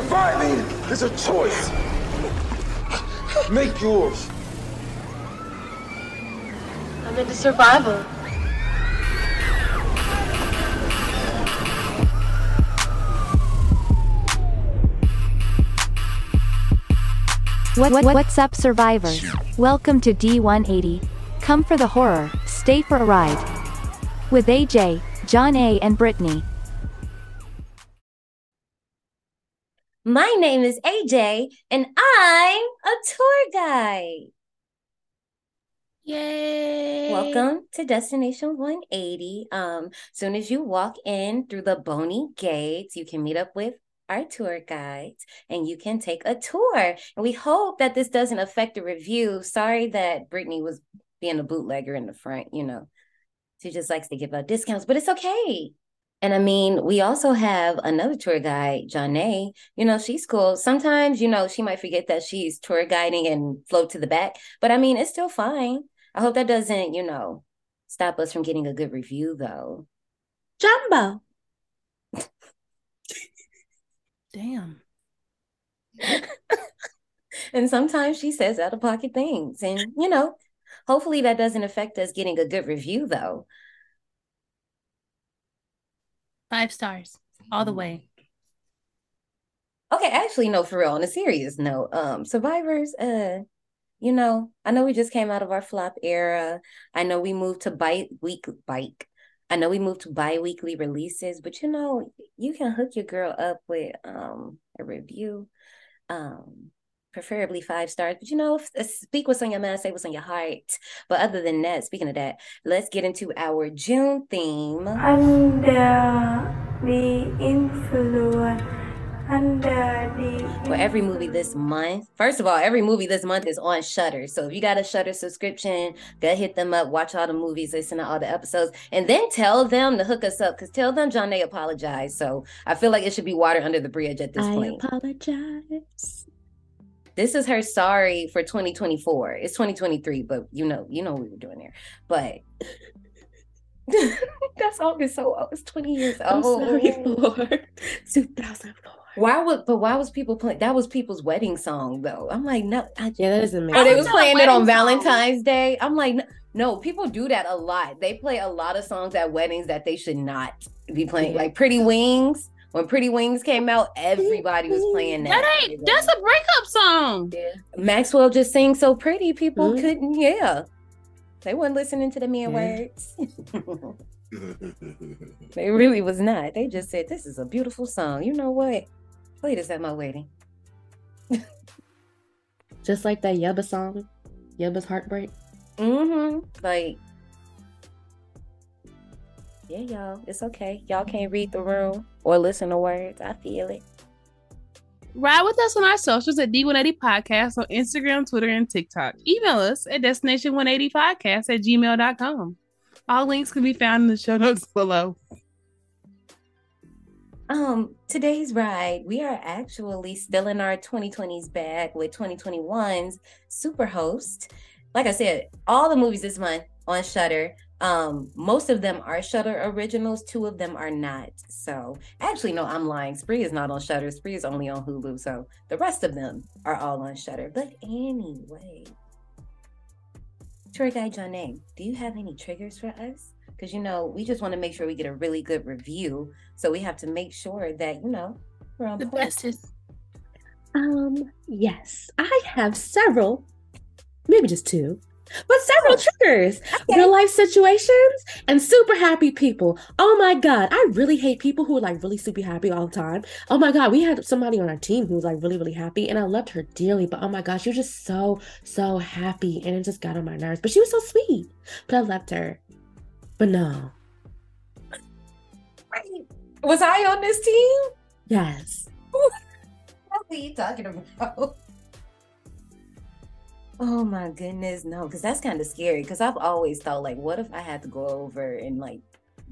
Surviving is a choice. Make yours. I'm into survival. What, what, what's up, survivors? Welcome to D180. Come for the horror, stay for a ride. With AJ, John A., and Brittany. My name is AJ, and I'm a tour guide. Yay! Welcome to Destination 180. Um, soon as you walk in through the bony gates, you can meet up with our tour guides and you can take a tour. And we hope that this doesn't affect the review. Sorry that Brittany was being a bootlegger in the front, you know. She just likes to give out discounts, but it's okay. And I mean, we also have another tour guide, Janae. You know, she's cool. Sometimes, you know, she might forget that she's tour guiding and float to the back, but I mean, it's still fine. I hope that doesn't, you know, stop us from getting a good review, though. Jumbo. Damn. and sometimes she says out of pocket things. And, you know, hopefully that doesn't affect us getting a good review, though. Five stars all the way. Okay, actually, no, for real. On a serious note, um, survivors, uh, you know, I know we just came out of our flop era. I know we moved to bite week bike. I know we moved to bi-weekly releases, but you know, you can hook your girl up with um a review. Um preferably five stars. But you know, speak what's on your mind, say what's on your heart. But other than that, speaking of that, let's get into our June theme. Under the influence under the For every movie this month, first of all, every movie this month is on Shudder. So if you got a Shudder subscription, go hit them up, watch all the movies, listen to all the episodes, and then tell them to hook us up. Because tell them John they apologized. So I feel like it should be water under the bridge at this I point. apologize. This is her sorry for 2024. It's 2023, but you know, you know what we were doing there. But that song is so old. It's 20 years I'm old. sorry for 2004. Why would but why was people playing that was people's wedding song though? I'm like, no, I, Yeah, that doesn't make or they sense. was playing it on song. Valentine's Day. I'm like, no, no, people do that a lot. They play a lot of songs at weddings that they should not be playing. Like Pretty Wings. When Pretty Wings came out, everybody was playing that. That ain't that's a breakup song. Maxwell just sings so pretty. People Mhm. couldn't, yeah. They weren't listening to the man Yeah. words. they really was not. They just said, "This is a beautiful song." You know what? Play this at my wedding. Just like that Yubba song. Yubba's Heartbreak. Mm-hmm. Like, yeah, y'all. It's okay. Y'all can't read the room or listen to words. I feel it. Ride with us on our socials at D180 Podcast on Instagram, Twitter, and TikTok. Email us at destination180podcast at gmail.com. All links can be found in the show notes below. Um, today's ride, we are actually still in our 2020s bag with 2021's super host. Like I said, all the movies this month on Shudder. Um, most of them are Shudder originals, two of them are not. So actually, no, I'm lying. Spree is not on Shudder. Spree is only on Hulu. So the rest of them are all on Shudder. But anyway, tour guide John A, do you have any triggers for us? Because you know, we just want to make sure we get a really good review. So we have to make sure that, you know, we're on The point. bestest. Um, yes, I have several, maybe just two, but several triggers, real life situations, and super happy people. Oh my God, I really hate people who are like really super happy all the time. Oh my God, we had somebody on our team who was like really, really happy, and I loved her dearly, but oh my gosh, she was just so, so happy, and it just got on my nerves. But she was so sweet, but I loved her. But no. Was I on this team? yes. What are you talking about? Oh my goodness, no, because that's kind of scary. Because I've always thought, like, what if I had to go over and like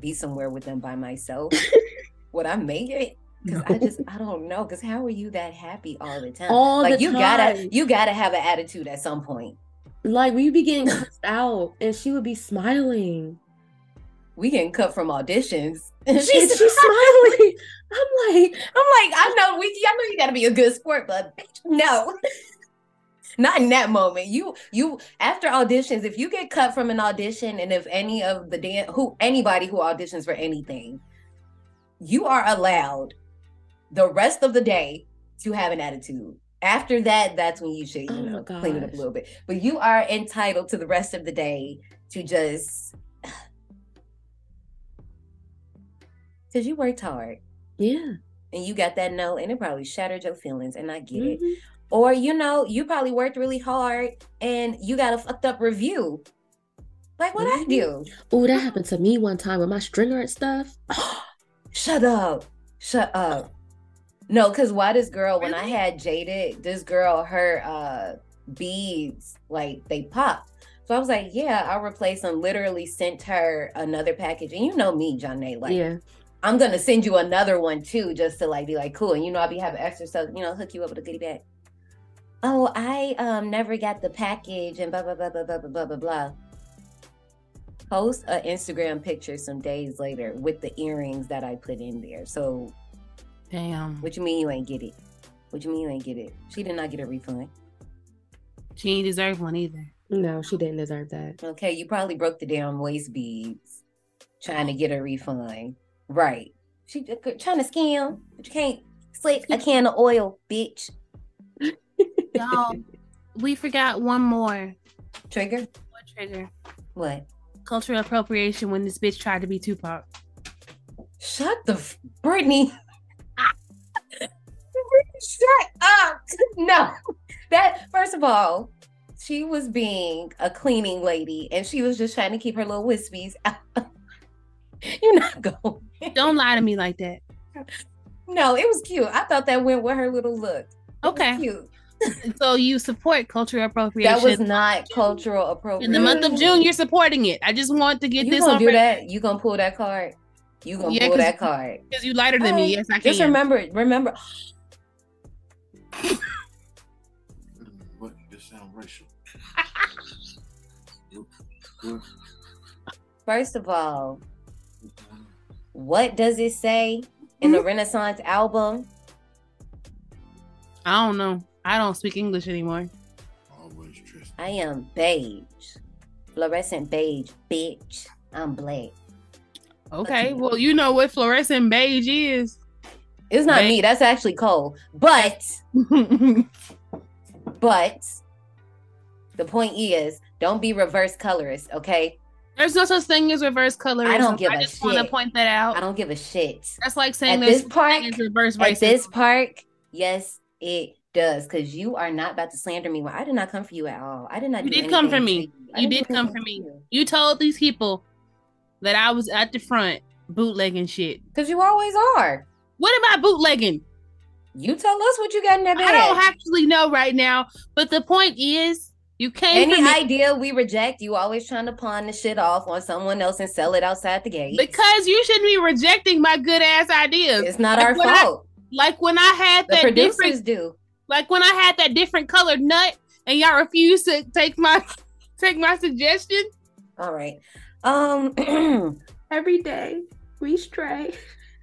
be somewhere with them by myself? Would I make it? Because I just I don't know. Because how are you that happy all the time? All like the you gotta you gotta have an attitude at some point. Like we'd be getting cussed out, and she would be smiling. we getting cut from auditions. And she's smiling. I'm like, I'm like, I know we I know you gotta be a good sport, but bitch, no. Not in that moment. You you after auditions, if you get cut from an audition and if any of the dance who anybody who auditions for anything, you are allowed the rest of the day to have an attitude. After that, that's when you should, you Oh know, clean it up a little bit. But you are entitled to the rest of the day to just because you worked hard yeah. and you got that note and it probably shattered your feelings and I get it. Mm-hmm. Or you know, you probably worked really hard and you got a fucked up review. Like what I Mhm. do. Oh, that happened to me one time with my stringer and stuff. Shut up. Shut up. No, because why this girl, when I had jaded, this girl, her uh beads, like they popped. So I was like, yeah, I'll replace them. Literally sent her another package. And you know me, John like yeah. I'm gonna send you another one too, just to like be like cool. And you know, I'll be having extra stuff, you know, hook you up with a goodie bag. Oh, I um never got the package and blah blah blah blah blah blah blah blah blah. Post an Instagram picture some days later with the earrings that I put in there. So Damn. what you mean you ain't get it? What you mean you ain't get it? She did not get a refund. She ain't deserve one either. No, she didn't deserve that. Okay, you probably broke the damn waist beads trying to get a refund. Right. She uh, trying to scam, but you can't slick a can of oil, bitch. Y'all, we forgot one more. Trigger? What trigger? What? Cultural appropriation when this bitch tried to be Tupac. Shut the f- Brittany. Shut up. No. That first of all, she was being a cleaning lady and she was just trying to keep her little wispies out. You're not going. Don't lie to me like that. No, it was cute. I thought that went with her little look. It Okay. Cute. So you support cultural appropriation. That was not cultural appropriation. in the month of June. You're supporting it. I just want to get you this gonna on do that? You gonna pull that card? You gonna Yeah, pull that card? because you lighter than me. Yes, I can. Just remember, remember. What? This sound racial. First of all, what does it say in Hmm? the Renaissance album? I don't know. I don't speak English anymore. Always Tristan. I am beige, fluorescent beige, bitch. I'm black. Okay. Well, you know what fluorescent beige is. It's not Beige. me. That's actually Cole. But, but, the point is, don't be reverse colorist. Okay? There's no such thing as reverse colorism. I don't give I a just want to point that out. I don't give a shit. That's like saying At there's this park, is reverse at this park, yes, it does. Because you are not about to slander me. Well, I did not come for you at all. I did not. You did come for me. You did come for me. you. you told these people that I was at the front bootlegging shit. Because you always are. What am I bootlegging? You tell us what you got in that bag. I don't actually know right now, but the point is, you came Any idea we reject, you always trying to pawn the shit off on someone else and sell it outside the gate. because you shouldn't be rejecting my good ass ideas. it's not Like our when I- fault. like when I had The that producers different, do. Like when I had that different colored nut, and y'all refused to take my take my suggestion. All right. Um Every day we stray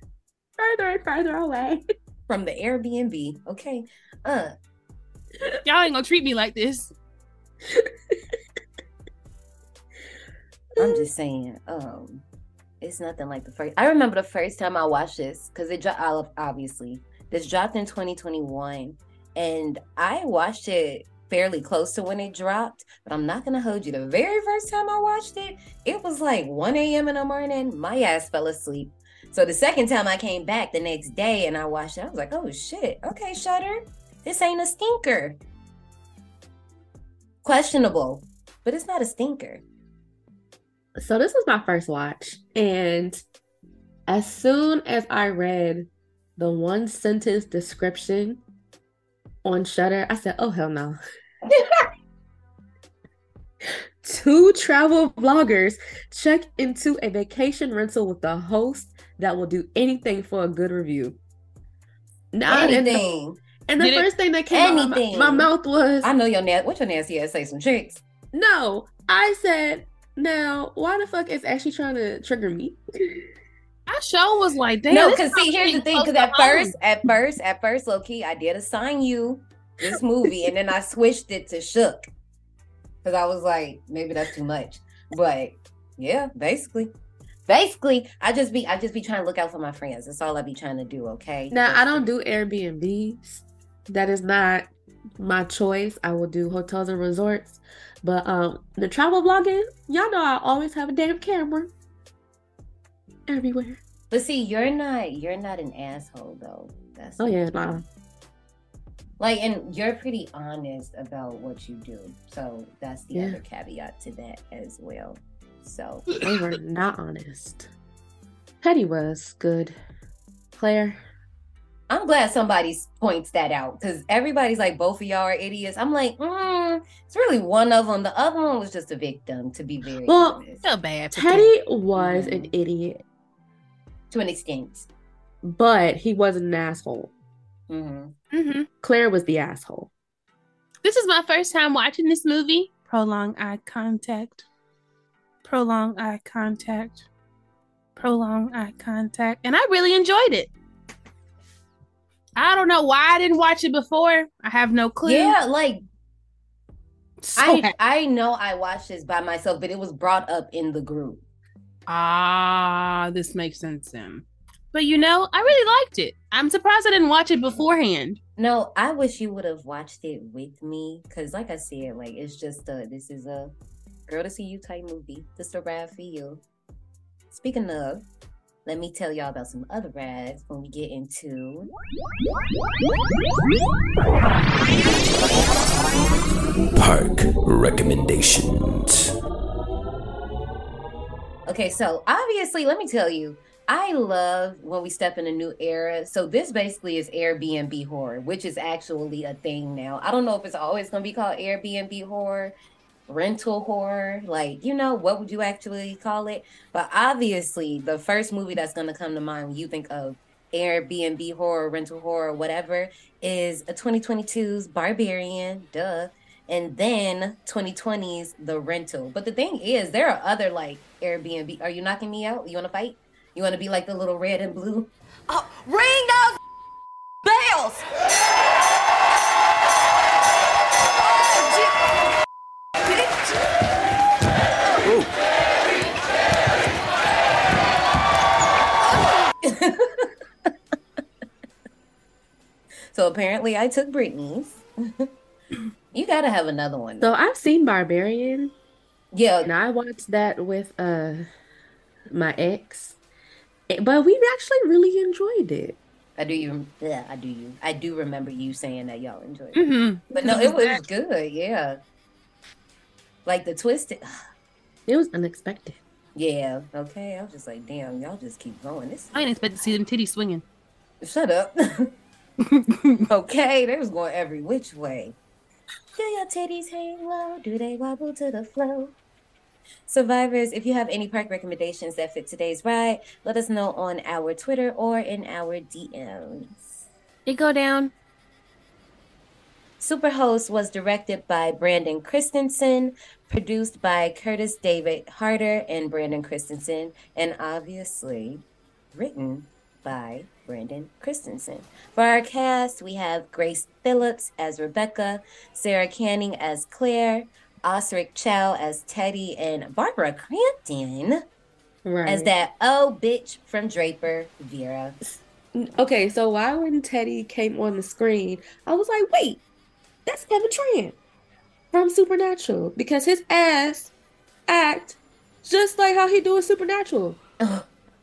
further and further away. from the Airbnb. Okay. Uh Y'all ain't gonna treat me like this. I'm just saying, um, it's nothing like the first. I remember the first time I watched this because it dropped. Obviously, this dropped in 2021, and I watched it fairly close to when it dropped. But I'm not gonna hold you. The very first time I watched it, it was like 1 a.m. in the morning. My ass fell asleep. So the second time I came back the next day and I watched it, I was like, oh shit, okay, Shudder, this ain't a stinker. Questionable, but it's not a stinker. So this was my first watch, and as soon as I read the one sentence description on Shudder, I said, "Oh hell no." Two travel vloggers check into a vacation rental with a host that will do anything for a good review. Now, and the, Anything. and the Did it- first thing that came out of my, my mouth was, I know your na- what your nasty ass say some tricks. "No." I said, Now, why the fuck is Ashley trying to trigger me? I sure was like, damn. no, because see, is here's the thing. Because at home. first, at first, at first, low key, I did assign you this movie, and then I switched it to Shook because I was like, maybe that's too much. But yeah, basically, basically, I just be, I just be trying to look out for my friends. That's all I be trying to do. Okay. Now, I don't do Airbnbs. That is not my choice. I will do hotels and resorts. But um the travel blogging, y'all know I always have a damn camera everywhere. But see, you're not, you're not an asshole though. That's Oh yeah, nah. like, and you're pretty honest about what you do. So that's the Yeah. other caveat to that as well. So They were not honest. Petty was good. Claire. I'm glad somebody points that out because everybody's like, both of y'all are idiots. I'm like, mm, it's really one of them. The other one was just a victim, to be very Well, honest, Feel bad. for Teddy was an Mhm. idiot, to an extent. but he wasn't an asshole. hmm hmm Claire was the asshole. This is my first time watching this movie. Prolong eye contact. Prolong eye contact. Prolong eye contact. And I really enjoyed it. I don't know why I didn't watch it before. I have no clue. Yeah, like So I, happy. I know I watched this by myself, but it was brought up in the group. Ah, this makes sense then. But you know, I really liked it. I'm surprised I didn't watch it beforehand. No, I wish you would have watched it with me because, like I said, like it's just a this is a girl to see you type movie. This is a ride for you. Speaking of, let me tell y'all about some other rides when we get into Park recommendations. Okay, so obviously, let me tell you, I love when we step in a new era. So this basically is Airbnb horror, which is actually a thing now. I don't know if it's always going to be called Airbnb horror, rental horror, like, you know, what would you actually call it? But obviously, the first movie that's going to come to mind when you think of Airbnb horror, rental horror, whatever, is a 2022's Barbarian, duh. And then 2020's The Rental. But the thing is, there are other like Airbnb. Are you knocking me out? You want to fight? You want to be like the little red and blue? Oh, ring those bells! So apparently, I took Brittany's. you gotta have another one. So I've seen Barbarian, yeah, and I watched that with uh my ex, but we actually really enjoyed it. I do you. Yeah, I do you. I do remember you saying that y'all enjoyed it. Mm-hmm. But no, it was good. Yeah, like the twisted. It was unexpected. Yeah. Okay. I was just like, damn, y'all just keep going. This. I didn't expect to see them titties swinging. Shut up. okay, they was going every which way. Do your titties hang low? Do they wobble to the flow? Survivors, if you have any park recommendations that fit today's ride, let us know on our Twitter or in our DMs. It go down. Superhost was directed by Brandon Christensen, produced by Curtis David Harder and Brandon Christensen, and obviously written by Brandon Christensen. For our cast, we have Grace Phillips as Rebecca, Sara Canning as Claire, Osric Chau as Teddy, and Barbara Crampton Right. as that oh bitch from Draper, Vera. Okay, so why when Teddy came on the screen, I was like, wait, that's Kevin Tran from Supernatural because his ass act just like how he do in Supernatural,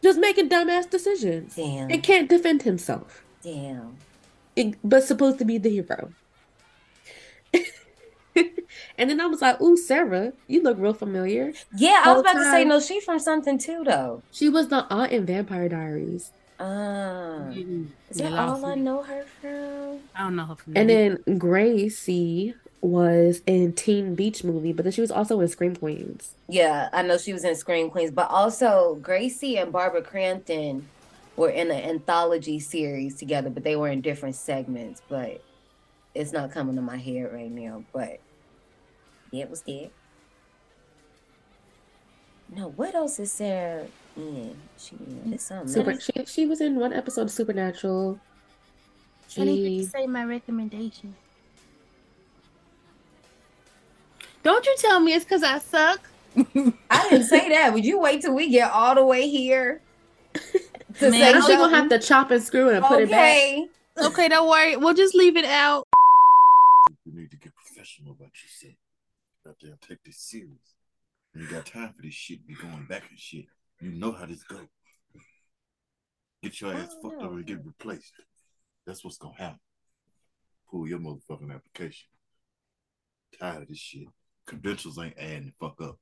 just making dumbass decisions damn, and can't defend himself, damn. It- but supposed to be the hero. and then I was like, ooh, Sarah, you look real familiar. Yeah, I was Whole about to say no. She from something too, though. She was the aunt in Vampire Diaries. Ah, Mm-mm. is that lost all I me. know her from? I don't know her from And then Gracie was in Teen Beach Movie, but then she was also in Scream Queens. Yeah, I know she was in Scream Queens, but also Gracie and Barbara Crampton were in an anthology series together, but they were in different segments. But it's not coming to my head right now. But yeah, it was good. No, what else is Sarah in? She in it's something. Super. She she was in one episode of Supernatural. I need to She say my recommendation. Don't you tell me it's because I suck. I didn't say that. Would you wait till we get all the way here to Man, say I she gonna have to chop and screw and put it back. okay? Okay, don't worry. We'll just leave it out. You need to get professional about yourself. Out there, take this serious. You got time for this shit. Be going back and shit. You know how this go. Get your ass Oh, fucked no. up and get oh. replaced. That's what's gonna happen. Pull your motherfucking application. Tired of this shit. Credentials ain't adding the fuck up.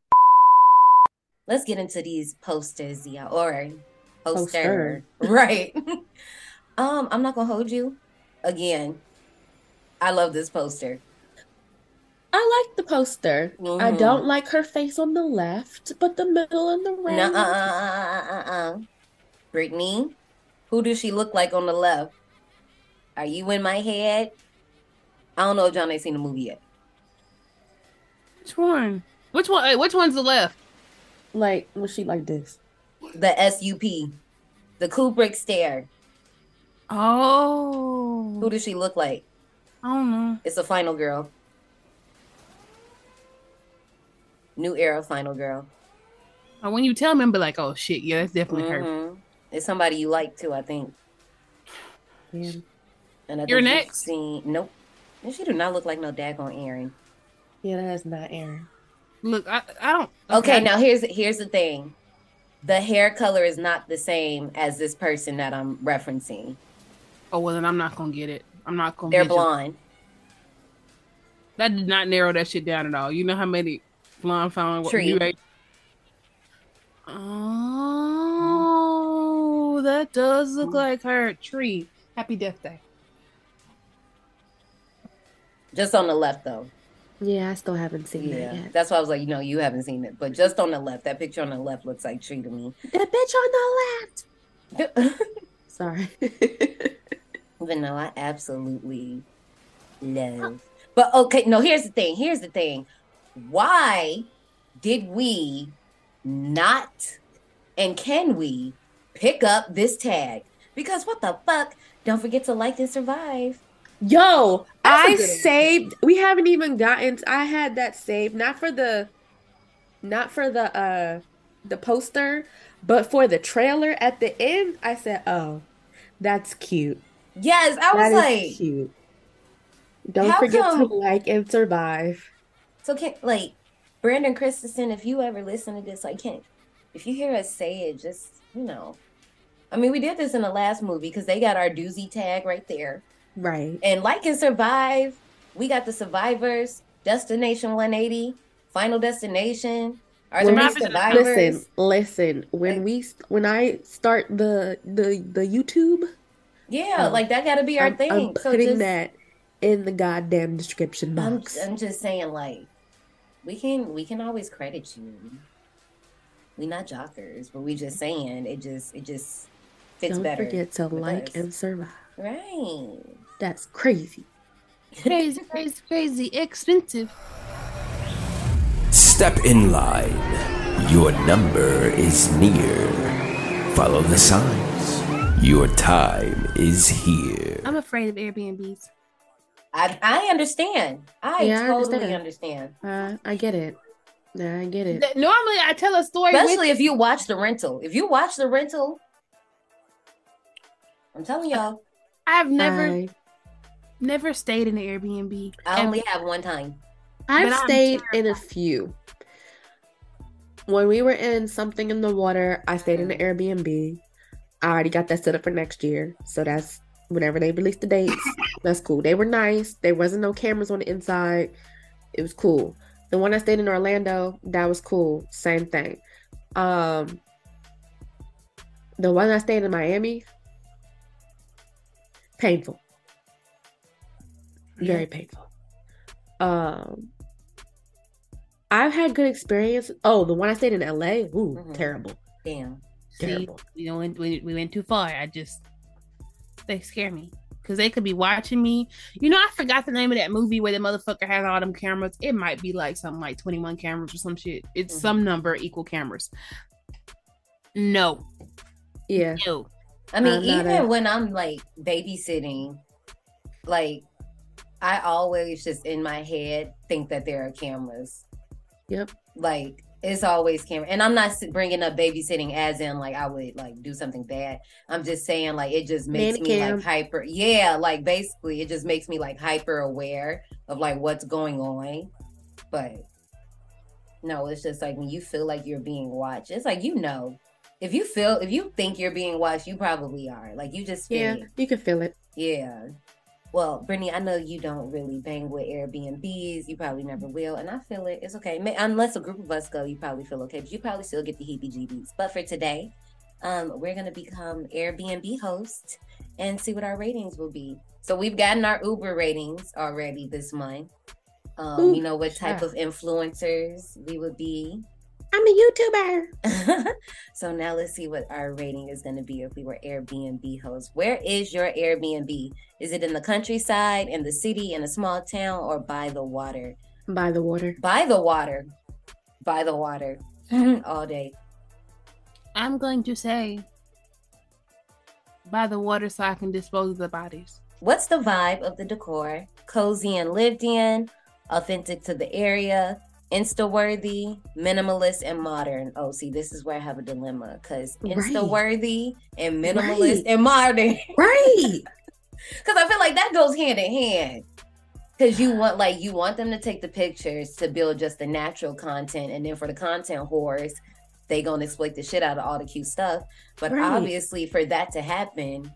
Let's get into these posters, yeah, or poster, Poster. right? um, I'm not gonna hold you. Again, I love this poster. I like the poster. I Mhm. don't like her face on the left, but the middle and the right. No, uh, uh, uh, uh, uh. Brittany, who does she look like on the left? Are you in my head? I don't know if John ain't seen the movie yet. Which one? Which one? hey, Which one's the left? Like was she like this? The SUP, the Kubrick stare. Oh, Who does she look like? I don't know. It's a final girl. New era final girl. Or when you tell me, I'm be like, oh shit, yeah, that's definitely her. Mhm. It's somebody you like too, I think. Yeah. And I You're think next. Seen, nope. And she do not look like no daggone Aaron. Yeah, that is not Aaron. Look, I, I don't. Okay, now here's here's the thing. The hair color is not the same as this person that I'm referencing. Oh well, then I'm not gonna get it. I'm not gonna. They're get you. blonde. That did not narrow that shit down at all. You know how many blonde found what Tree. you rate? Oh, that does look mm-hmm. like her tree. Happy Death Day. Just on the left though. Yeah, I still haven't seen it. Yeah. that yet. That's why I was like, you know, you haven't seen it. But just on the left, that picture on the left looks like Tree to me. That bitch on the left. Sorry. But no, I absolutely love. But okay, no, here's the thing. Here's the thing. Why did we not and can we pick up this tag? Because what the fuck? Don't forget to like and survive. Yo, I a I good saved. We haven't even gotten. I had that saved, not for the, not for the uh, the poster, but for the trailer at the end. I said, "Oh, that's cute. Yes, I was That like, cute. Don't forget come- to like and survive." so can like Brandon Christensen, if you ever listen to this, I can't if you hear us say it, just you know. I mean, we did this in the last movie because they got our doozy tag right there. Right. And like and survive, we got the survivors, Destination 180, Final Destination. Are there any survivors? Listen, listen. When we when I start the the the YouTube, yeah, um, like that got to be our I'm, thing. I'm so putting just, that in the goddamn description I'm, box. I'm just saying, like, we can we can always credit you. We not jockers, but we just saying it just it just fits Don't better. forget to like us. and survive. right. That's crazy. Crazy, crazy, crazy, expensive. Step in line. Your number is near. Follow the signs. Your time is here. I'm afraid of Airbnbs. I I understand. I Yeah, I totally understand. understand. Uh, I get it. Yeah, I get it. Normally, I tell a story. with- Especially if you watch the rental. If you watch the rental, I'm telling y'all, I've never, I, never stayed in an Airbnb. I And only have one time. I've stayed in a few. When we were in something in the water, I stayed in an Airbnb. I already got that set up for next year, so that's whenever they release the dates. that's cool. They were nice. There wasn't no cameras on the inside. It was cool. The one I stayed in Orlando, that was cool. Same thing. Um, the one I stayed in Miami, painful. Very painful. Um, I've had good experience. Oh, the one I stayed in LA, ooh, Mhm. terrible, Damn. See, terrible. we went, we, we went too far. I just, they scare me. because they could be watching me. You know, I forgot the name of that movie where the motherfucker has all them cameras. It might be like something like 21 cameras or some shit. It's Mhm. some number equal cameras. No, Yeah. no. I mean, I'm even a- when I'm like babysitting, like I always just in my head think that there are cameras. Yep. Like it's always camera, and I'm not bringing up babysitting as in like I would like do something bad. I'm just saying like it just makes me like hyper. Yeah, like basically it just makes me like hyper aware of like what's going on. But no, it's just like when you feel like you're being watched. It's like you know. If you feel, if you think you're being watched, you probably are. Like you just feel Yeah. it. You can feel it. Yeah. Well, Brittany, I know you don't really bang with Airbnbs. You probably never will, and I feel it. It's okay. May- Unless a group of us go, you probably feel okay, but you probably still get the heebie-jeebies. But for today, um, we're gonna become Airbnb hosts and see what our ratings will be. So we've gotten our Uber ratings already this month. Um, Ooh, we know what type of influencers we would be. I'm a YouTuber. so now let's see what our rating is going to be if we were Airbnb hosts. Where is your Airbnb? Is it in the countryside, in the city, in a small town, or by the water? By the water. By the water. By the water. All day. I'm going to say by the water so I can dispose of the bodies. What's the vibe of the decor? Cozy and lived in, authentic to the area, insta worthy, minimalist, and modern. Oh, see, this is where I have a dilemma because Right. insta worthy and minimalist Right. and modern. Right. Because I feel like that goes hand in hand. Because you want like you want them to take the pictures to build just the natural content, and then for the content whores, they gonna exploit the shit out of all the cute stuff. But Right. obviously, for that to happen,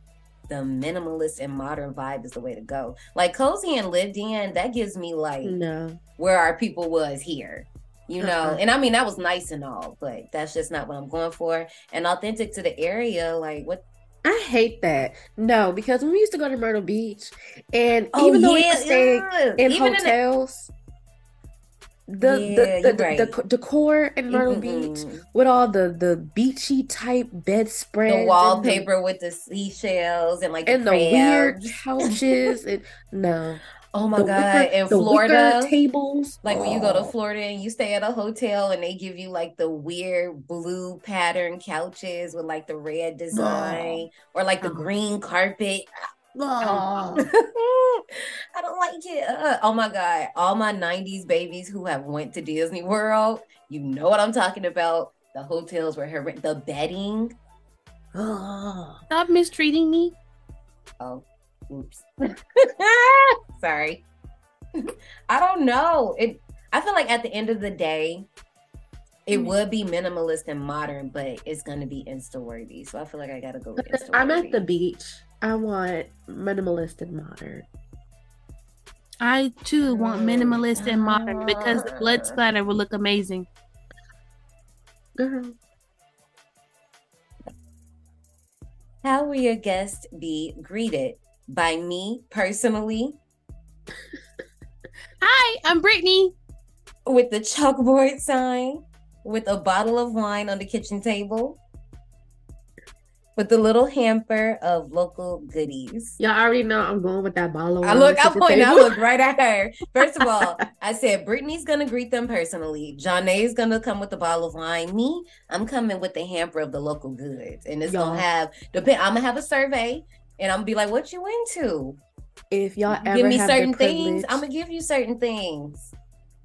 the minimalist and modern vibe is the way to go. Like cozy and lived in, that gives me like No. Where our people was here. You know, and I mean that was nice and all, but that's just not what I'm going for. And authentic to the area, like what I hate that. No, because when we used to go to Myrtle Beach, and Oh, even though we yeah, were staying yeah. in Even in the- hotels, the Yeah, the the, the, right. the decor in Myrtle Beach Mm-mm. with all the the beachy type bedspreads, the wallpaper with the seashells and like and the, the weird couches, and no, Oh my the god! wicker- in the Florida, tables, like when you go to Oh. Florida and you stay at a hotel and they give you like the weird blue pattern couches with like the red design or like the Oh. green carpet. Oh. I don't like it. Uh, oh my god! All my '90s babies who have went to Disney World, you know what I'm talking about. The hotels were her The bedding. Oh. Stop mistreating me. Oh, oops. Sorry. I don't know. It. I feel like at the end of the day, it Mm. would be minimalist and modern, but it's gonna be insta worthy. So I feel like I gotta go with I'm at the beach. I want minimalist and modern. I too want minimalist and modern because the blood splatter will look amazing. Girl. How will your guest be greeted? By me personally, Hi, I'm Brittany. with the chalkboard sign, with a bottle of wine on the kitchen table, with the little hamper of local goodies. Y'all already know I'm going with that bottle of I look, I the point, I look right at her. First of all, I said Brittany's gonna greet them personally. Johnny's gonna come with the bottle of wine. Me, I'm coming with the hamper of the local goods, and it's Y'all. gonna have depend. I'm gonna have a survey, and I'm gonna be like, "What you into? If y'all ever give me have certain things. I'm gonna give you certain things."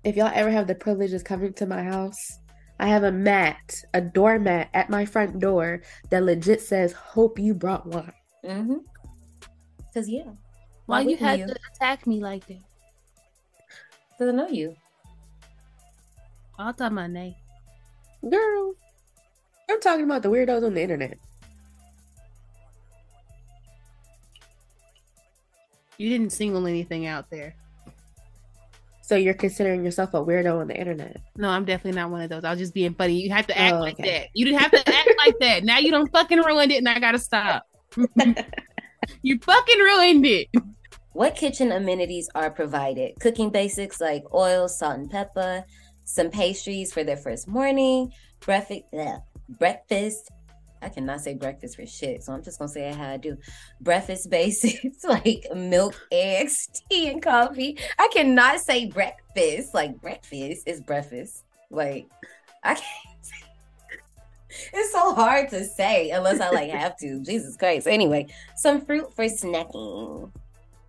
if y'all ever have the privilege of coming to my house, I have a mat, a doormat at my front door that legit says "Hope you brought one." Mm-hmm. Cause yeah, Why you wouldn't had you? to attack me like that? Cause I know you. I'll tell my name. Girl, I'm talking about the weirdos on the internet. You didn't single anything out there. So you're considering yourself a weirdo on the internet? No, I'm definitely not one of those. I was just being funny. You have to act Oh, like that. You didn't have to act like that. Now you don't fucking ruined it, and I gotta stop. you fucking ruined it. What kitchen amenities are provided? Cooking basics like oil, salt, and pepper, some pastries for their first morning, breakfast, breakfast I cannot say breakfast for shit, so I'm just gonna say how I do. Breakfast basics like milk, eggs, tea, and coffee. I cannot say breakfast like breakfast is breakfast. Like I can't. It's so hard to say unless I like have to. Jesus Christ. Anyway, some fruit for snacking.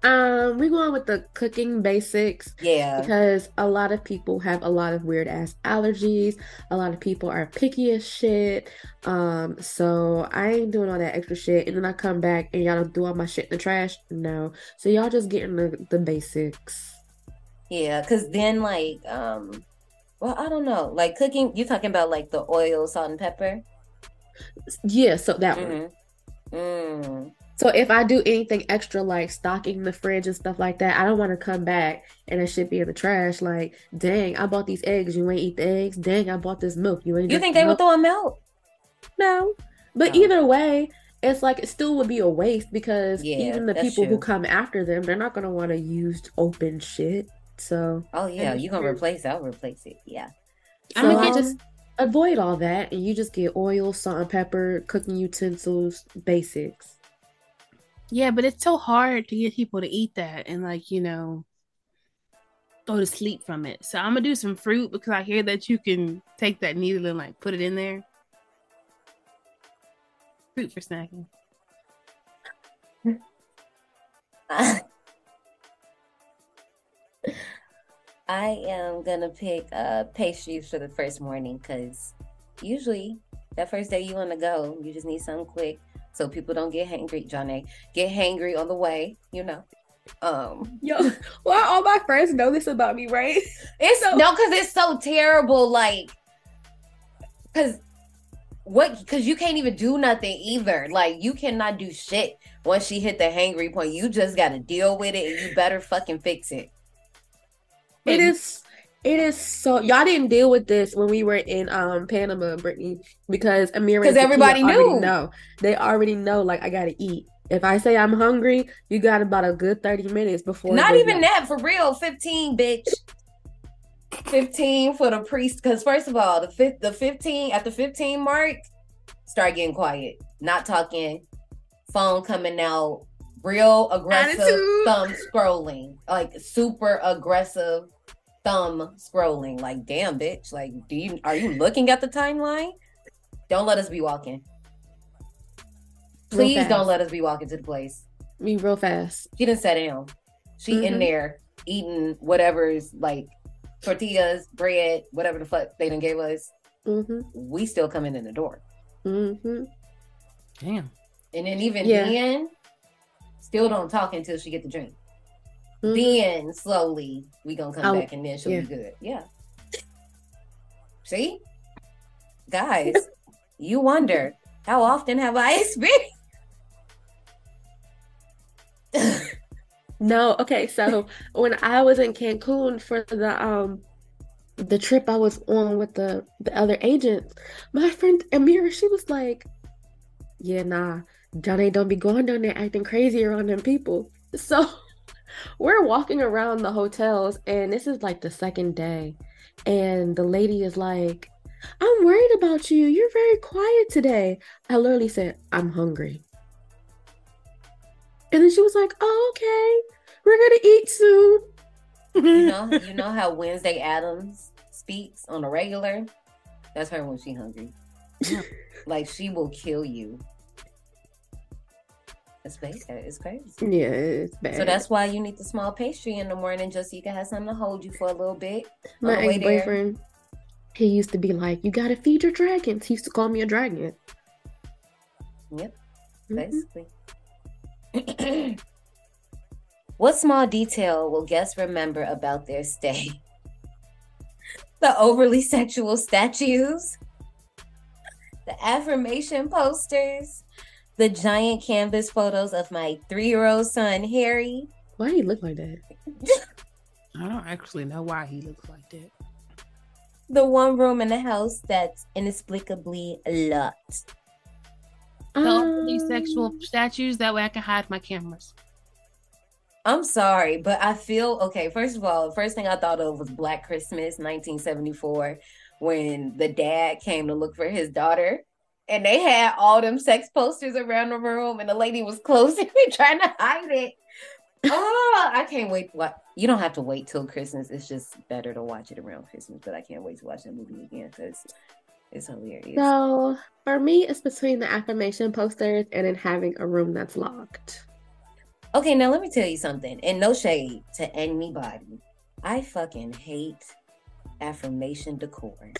Um, we're going with the cooking basics. Yeah. Because a lot of people have a lot of weird ass allergies. A lot of people are picky as shit. Um, so I ain't doing all that extra shit. And then I come back and y'all don't do all my shit in the trash. No. So y'all just getting the, the basics. Yeah, because then like um well, I don't know. Like cooking, you talking about like the oil, salt, and pepper? Yeah, so that one. Mm-hmm. Mm. So if I do anything extra like stocking the fridge and stuff like that, I don't want to come back and it should be in the trash. Like, dang, I bought these eggs. You ain't eat the eggs. Dang, I bought this milk. You ain't. You think the they would throw them out? No, but No. either way, it's like it still would be a waste because Yeah, even the that's people who come after them, they're not gonna want to use open shit. So Oh yeah, you gonna replace? I'll replace it. Yeah. So I'ma just avoid all that, and you just get oil, salt, and pepper, cooking utensils, basics. Yeah, but it's so hard to get people to eat that and like, you know, go to sleep from it. So I'm gonna do some fruit because I hear that you can take that needle and like put it in there. Fruit for snacking. I am gonna pick uh pastries for the first morning because usually that first day you want to go, you just need something quick so people don't get hangry. Johnny, get hangry on the way, you know. Um, Yo, why all my friends know this about me, right? it's So- no, because it's so terrible. Like, because what? Because you can't even do nothing either. Like, you cannot do shit once she hit the hangry point. You just got to deal with it, and you better fucking fix it. It And- is it is so y'all didn't deal with this when we were in um Panama, Brittany, because Amira 'Cause and Takia everybody knew. know. They already know like I gotta eat. If I say I'm hungry, you got about a good 30 minutes before Not even that for real. Fifteen, bitch. Fifteen for the priest. Because first of all, the fifth, the fifteen at the fifteen mark, start getting quiet, not talking, phone coming out, real aggressive Attitude. thumb scrolling, like super aggressive thumb scrolling. Like, damn, bitch. Like, do you are you looking at the timeline? Don't let us be walking. Please don't let us be walking to the place. me real fast. She didn't sit down. She in Mhm. there eating whatever's like tortillas, bread, whatever the fuck they done gave us. Mm-hmm. We still coming in the door. Mm-hmm. Damn. And then even Yeah. then, still don't talk until she get the drink. Mhm. Then slowly we gonna come I'll- back and then she'll yeah. be good. Yeah. See? Guys, you wonder how often have I experienced No, okay. So when I was in Cancun for the um the trip I was on with the the other agents, my friend Amira, she was like, "Yeah, nah, Johnny, don't be going down there acting crazy around them people." So we're walking around the hotels, and this is like the second day, and the lady is like, "I'm worried about you. You're very quiet today." I literally said, "I'm hungry." And then she was like, "Oh, okay. We're gonna eat soon." You know, you know how Wednesday Addams speaks on a regular? That's her when she hungry. like she will kill you. It's bad. It's crazy. Yeah, it's bad. So that's why you need the small pastry in the morning just so you can have something to hold you for a little bit. my ex boyfriend, He used to be like, "You gotta feed your dragons." He used to call me a dragon. Yep, Mhm. basically. what small detail will guests remember about their stay? the overly sexual statues, the affirmation posters, the giant canvas photos of my three year old son, Harry. Why do you look like that? I don't actually know why he looks like that. The one room in the house that's inexplicably locked. The overly Um, sexual statues, that way I can hide my cameras. I'm sorry, but I feel okay. First of all, the first thing I thought of was Black Christmas 1974 when the dad came to look for his daughter and they had all them sex posters around the room, and the lady was closing it, trying to hide it. Oh, I can't wait. What you don't have to wait till Christmas. It's just better to watch it around Christmas. But I can't wait to watch that movie again because it's hilarious. So for me, it's between the affirmation posters and then having a room that's locked. Okay, now let me tell you something. And no shade to anybody. I fucking hate affirmation decor.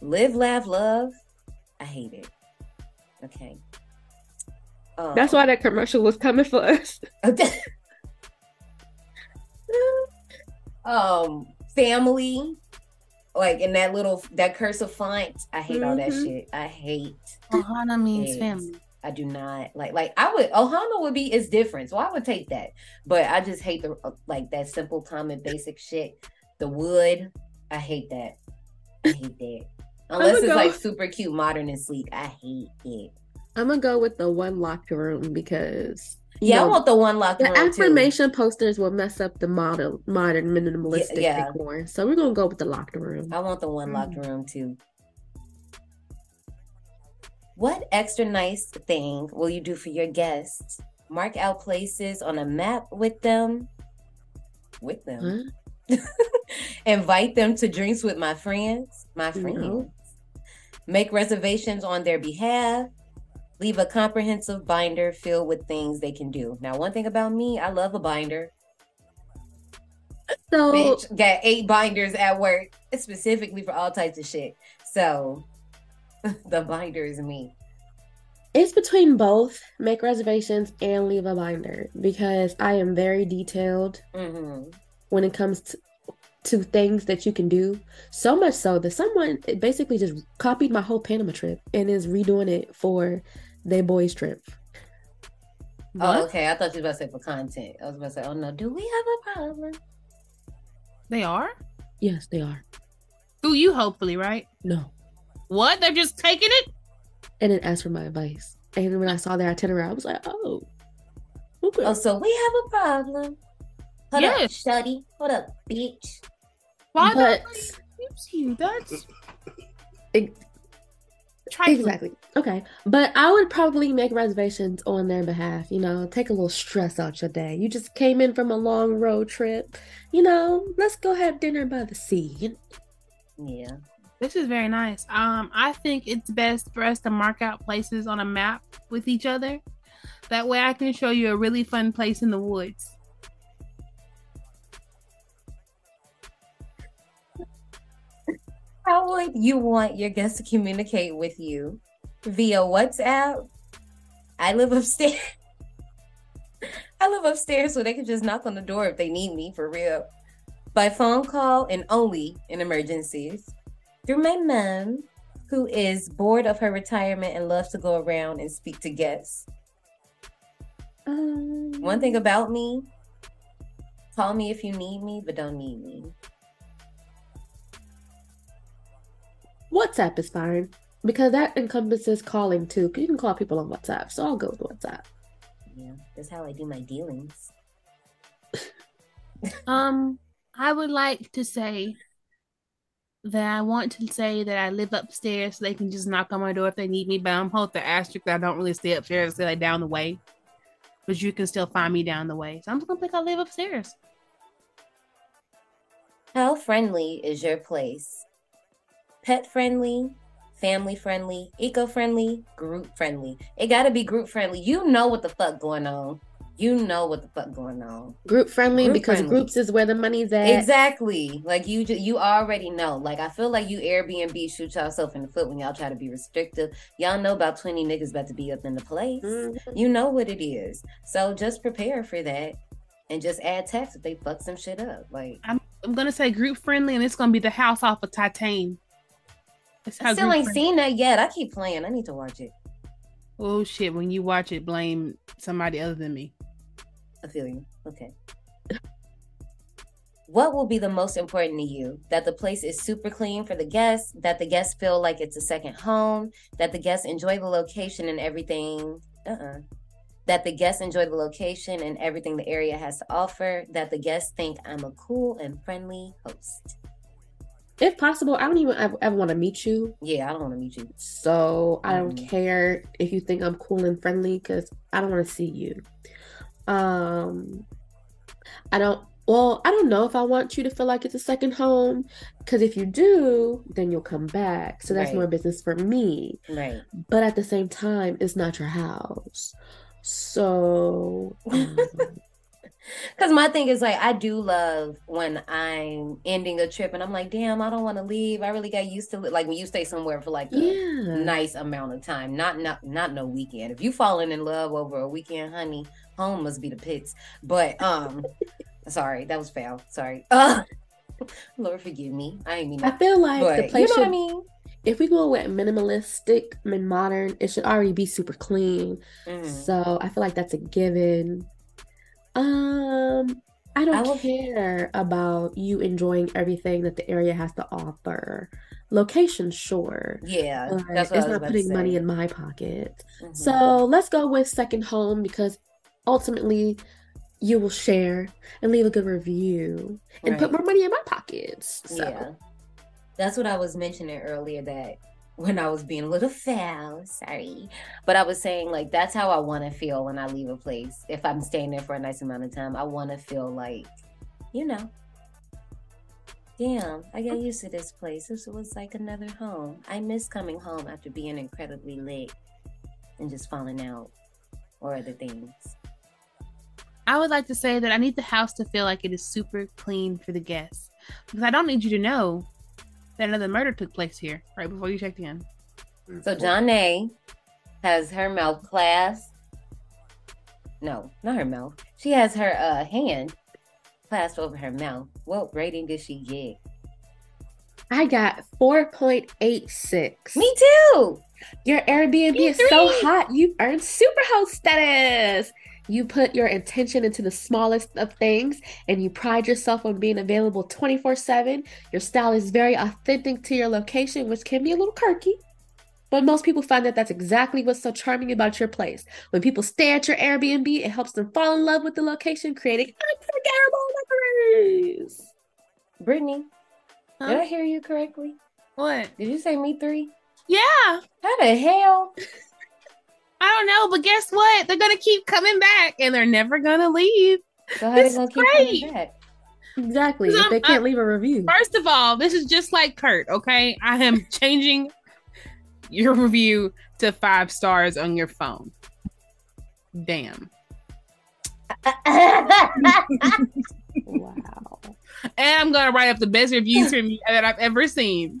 Live, laugh, love. I hate it. Okay. Um, That's why that commercial was coming for us. um family like in that little that cursive font i hate all that Mhm. shit i hate Ohana means it. family. i do not like like i would ohana would be is different so i would take that but i just hate the uh, like that simple common basic shit the wood i hate that i hate that unless it's go- like super cute modern and sleek i hate it I'm gonna go with the one locked room because yeah i want the one locked the room too. affirmation posters will mess up the modern modern minimalistic yeah. decor. So we're gonna go with the locked room. I want the one locked Mm. room too. What extra nice thing will you do for your guests? Mark out places on a map with them. With them. Invite them to drinks with my friends. My friends. No. Make reservations on their behalf. Leave a comprehensive binder filled with things they can do. Now, one thing about me, I love a binder. So Bitch, got eight binders at work specifically for all types of shit. So the binder is me. It's between both make reservations and leave a binder because I am very detailed hmm when it comes to, to things that you can do. So much so that someone basically just copied my whole Panama trip and is redoing it for their boys' trip. Oh, okay. I thought you were about to say for content. I was about to say, oh no, do we have a problem? They are? Yes, they are. Through you, hopefully, right? No. What? They're just taking it? And then asked for my advice. And when I saw their itinerary, I was like, oh. Okay. Oh, so we have a problem. Hold up, Yes. shuddy. Hold up, bitch. Why But- nobody keeps you? That's Ex- trifling. Exactly. Okay. But I would probably make reservations on their behalf, you know, take a little stress out your day. You just came in from a long road trip. You know, let's go have dinner by the sea. Yeah. This is very nice. Um, I think it's best for us to mark out places on a map with each other. That way, I can show you a really fun place in the woods. How would you want your guests to communicate with you? Via WhatsApp? I live upstairs. I live upstairs so they can just knock on the door if they need me for real. By phone call and only in emergencies. Through my mom, who is bored of her retirement and loves to go around and speak to guests. Um, One thing about me, call me if you need me, but don't need me. WhatsApp is fine because that encompasses calling too. You can call people on WhatsApp, so I'll go with WhatsApp. Yeah, that's how I do my dealings. Um, I would like to say that I want to say that I live upstairs so they can just knock on my door if they need me, but I'm hold the asterisk that I don't really stay upstairs, I stay like down the way. But you can still find me down the way. So I'm just gonna pick I live upstairs. How friendly is your place? Pet friendly, family friendly, eco friendly, group friendly. It got to be group friendly. You know what the fuck going on. You know what the fuck going on. Group friendly Group because friendly. groups is where the money's at. Exactly. Like you, ju- you already know. Like I feel like you Airbnb shoot yourself in the foot when y'all try to be restrictive. Y'all know about twenty niggas about to be up in the place. Mhm. You know what it is. So just prepare for that, and just add tax if they fuck some shit up. Like I'm I'm gonna say group friendly, and it's gonna be the house off of Titan. I still ain't seen that yet. I keep playing. I need to watch it. Oh shit! When you watch it, blame somebody other than me. I feel you. Okay. What will be the most important to you? That the place is super clean for the guests, that the guests feel like it's a second home, that the guests enjoy the location and everything. Uh-uh. That the guests enjoy the location and everything the area has to offer, that the guests think I'm a cool and friendly host. If possible, I don't even ever, ever want to meet you. Yeah, I don't want to meet you. So I don't Mhm. care if you think I'm cool and friendly because I don't want to see you. Um, I don't. Well, I don't know if I want you to feel like it's a second home because if you do, then you'll come back. So that's Right. more business for me. Right. But at the same time, it's not your house. So um, Because my thing is like, I do love when I'm ending a trip and I'm like, damn, I don't want to leave. I really got used to it. Like when you stay somewhere for like a yeah. nice amount of time, not not not no weekend. If you falling in love over a weekend, honey, home must be the pits. But um, sorry, that was foul. Sorry. Uh, Lord forgive me. I ain't mean I feel like But the you know should what I mean? if we go with minimalistic and modern, it should already be super clean. Mhm. So I feel like that's a given. Um, I don't I will- care about you enjoying everything that the area has to offer. Location, sure. Yeah, that's what it's not putting money in my pocket. Mhm. So let's go with second home because ultimately you will share and leave a good review and put more money in my pockets. So Yeah. That's what I was mentioning earlier that when I was being a little foul, sorry. But I was saying like that's how I want to feel when I leave a place. If I'm staying there for a nice amount of time, I want to feel like, you know, damn, I got used to this place. This was like another home. I miss coming home after being incredibly lit and just falling out or other things. I would like to say that I need the house to feel like it is super clean for the guests. Because I don't need you to know that another murder took place here right before you checked in. So John A has her mouth clasped. No, not her mouth. She has her uh hand clasped over her mouth. What rating did she get? I got 4.86. Me too. Your Airbnb Me is so hot. You earned superhost status. You put your intention into the smallest of things and you pride yourself on being available 24 7. Your style is very authentic to your location, which can be a little quirky. But most people find that that's exactly what's so charming about your place. When people stay at your Airbnb, it helps them fall in love with the location, creating unforgettable memories. Brittany, Huh? did I hear you correctly? What? Did you say me three? Yeah, How the hell? I don't know, but guess what? They're gonna keep coming back, and they're never gonna leave. So how they This gonna keep great. coming back? Exactly. If they I'm- can't leave a review. First of all, this is just like Kurt. Okay, I am changing your review to five stars on your phone. Damn. Wow. And I'm gonna write up the best reviews from you that I've ever seen.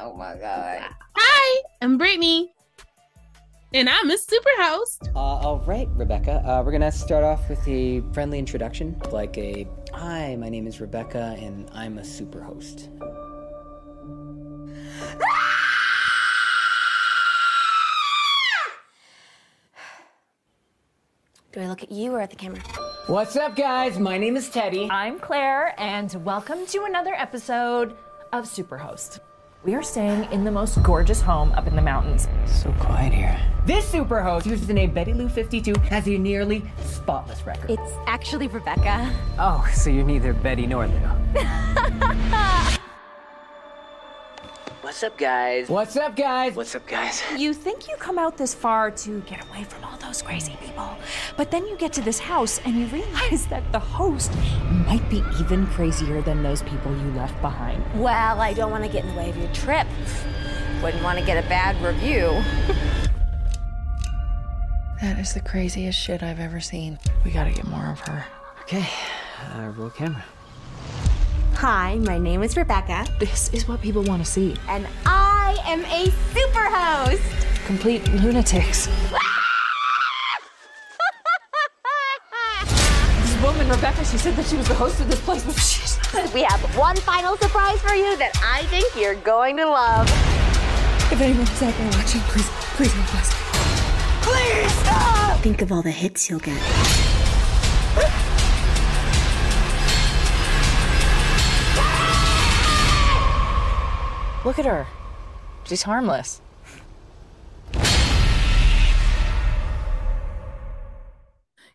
Oh my god. Hi, I'm Brittany, and I'm a super host. Uh, all right, Rebecca. Uh, we're gonna start off with a friendly introduction, like a "Hi, my name is Rebecca, and I'm a super host." Do I look at you or at the camera? What's up, guys? My name is Teddy. I'm Claire, and welcome to another episode of Superhost. We are staying in the most gorgeous home up in the mountains. So quiet here. This super host uses the name Betty Lou 52 has a nearly spotless record. It's actually Rebecca. oh, so you're neither Betty nor Lou. What's up, guys? What's up, guys? What's up, guys? You think you come out this far to get away from all those crazy people, but then you get to this house and you realize that the host might be even crazier than those people you left behind. Well, I don't want to get in the way of your trip. Wouldn't want to get a bad review. That is the craziest shit I've ever seen. We gotta get more of her. Okay, uh, roll camera. Hi, my name is Rebecca, This is what people want to see. and I am a super host. Complete lunatics. This woman Rebecca, she said that she was the host of this place, oh, but she's not. We have one final surprise for you that I think you're going to love. If anyone's out there watching, please, please help us. Please stop! Think of all the hits you'll get. Look at her. She's harmless.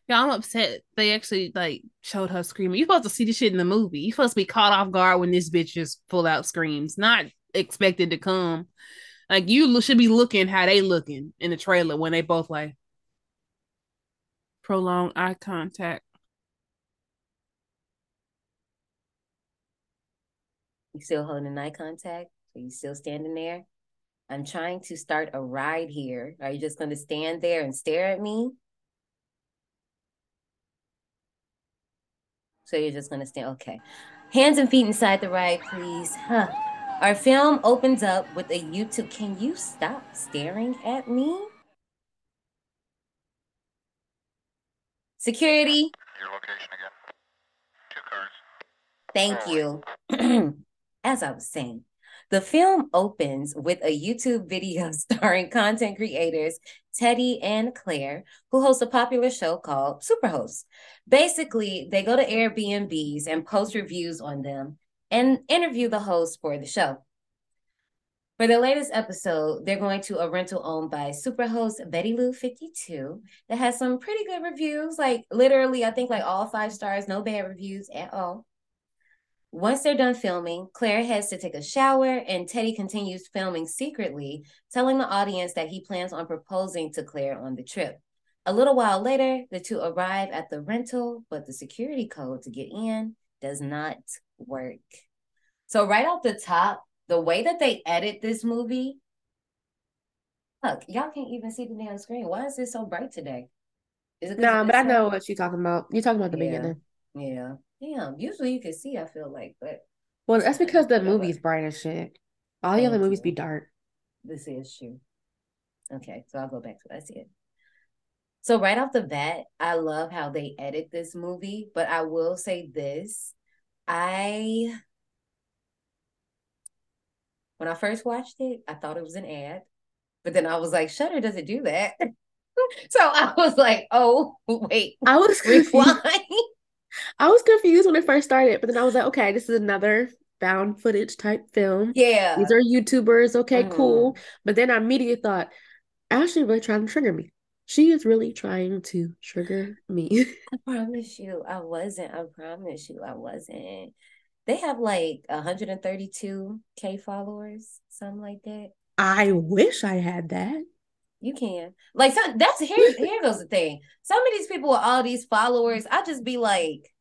Yeah, I'm upset. They actually like showed her screaming. You're supposed to see this shit in the movie. You're supposed to be caught off guard when this bitch just full out screams, not expected to come. Like you should be looking how they looking in the trailer when they both like prolonged eye contact. You still holding eye contact? Are you still standing there? I'm trying to start a ride here. Are you just going to stand there and stare at me? So you're just going to stand. Okay. Hands and feet inside the ride, please. Huh. Our film opens up with a YouTube. Can you stop staring at me? Security. Your location again. Two cars. Thank you. As I was saying, the film opens with a YouTube video starring content creators Teddy and Claire, who host a popular show called Superhost. Basically, they go to Airbnbs and post reviews on them and interview the host for the show. For the latest episode, they're going to a rental owned by superhost Betty Lou 52 that has some pretty good reviews. Like literally, I think like all five stars, no bad reviews at all. Once they're done filming, Claire heads to take a shower and Teddy continues filming secretly, telling the audience that he plans on proposing to Claire on the trip. A little while later, the two arrive at the rental, but the security code to get in does not work. So, right off the top, the way that they edit this movie, look, y'all can't even see the damn screen. Why is it so bright today? Is it 'cause Nah, but I know what you're talking about. You're talking about the Yeah. beginning. Yeah. Damn. Usually you can see, I feel like, but Well, that's because the movie's bright as shit. All the oh, other movies be dark. This is true. Okay, so I'll go back to what I said. So right off the bat, I love how they edit this movie, but I will say this. I when I first watched it, I thought it was an ad, but then I was like, Shudder doesn't do that. so I was like, oh wait, I was rewind. I was confused when it first started, but then I was like, okay, this is another found footage type film. Yeah. These are YouTubers. Okay, Mhm. cool. But then I immediately thought, Ashley really trying to trigger me. She is really trying to trigger me. I promise you, I wasn't. I promise you, I wasn't. They have like 132k followers, something like that. I wish I had that. You can. Like some that's here here goes the thing. Some of these people with all these followers, I just be like,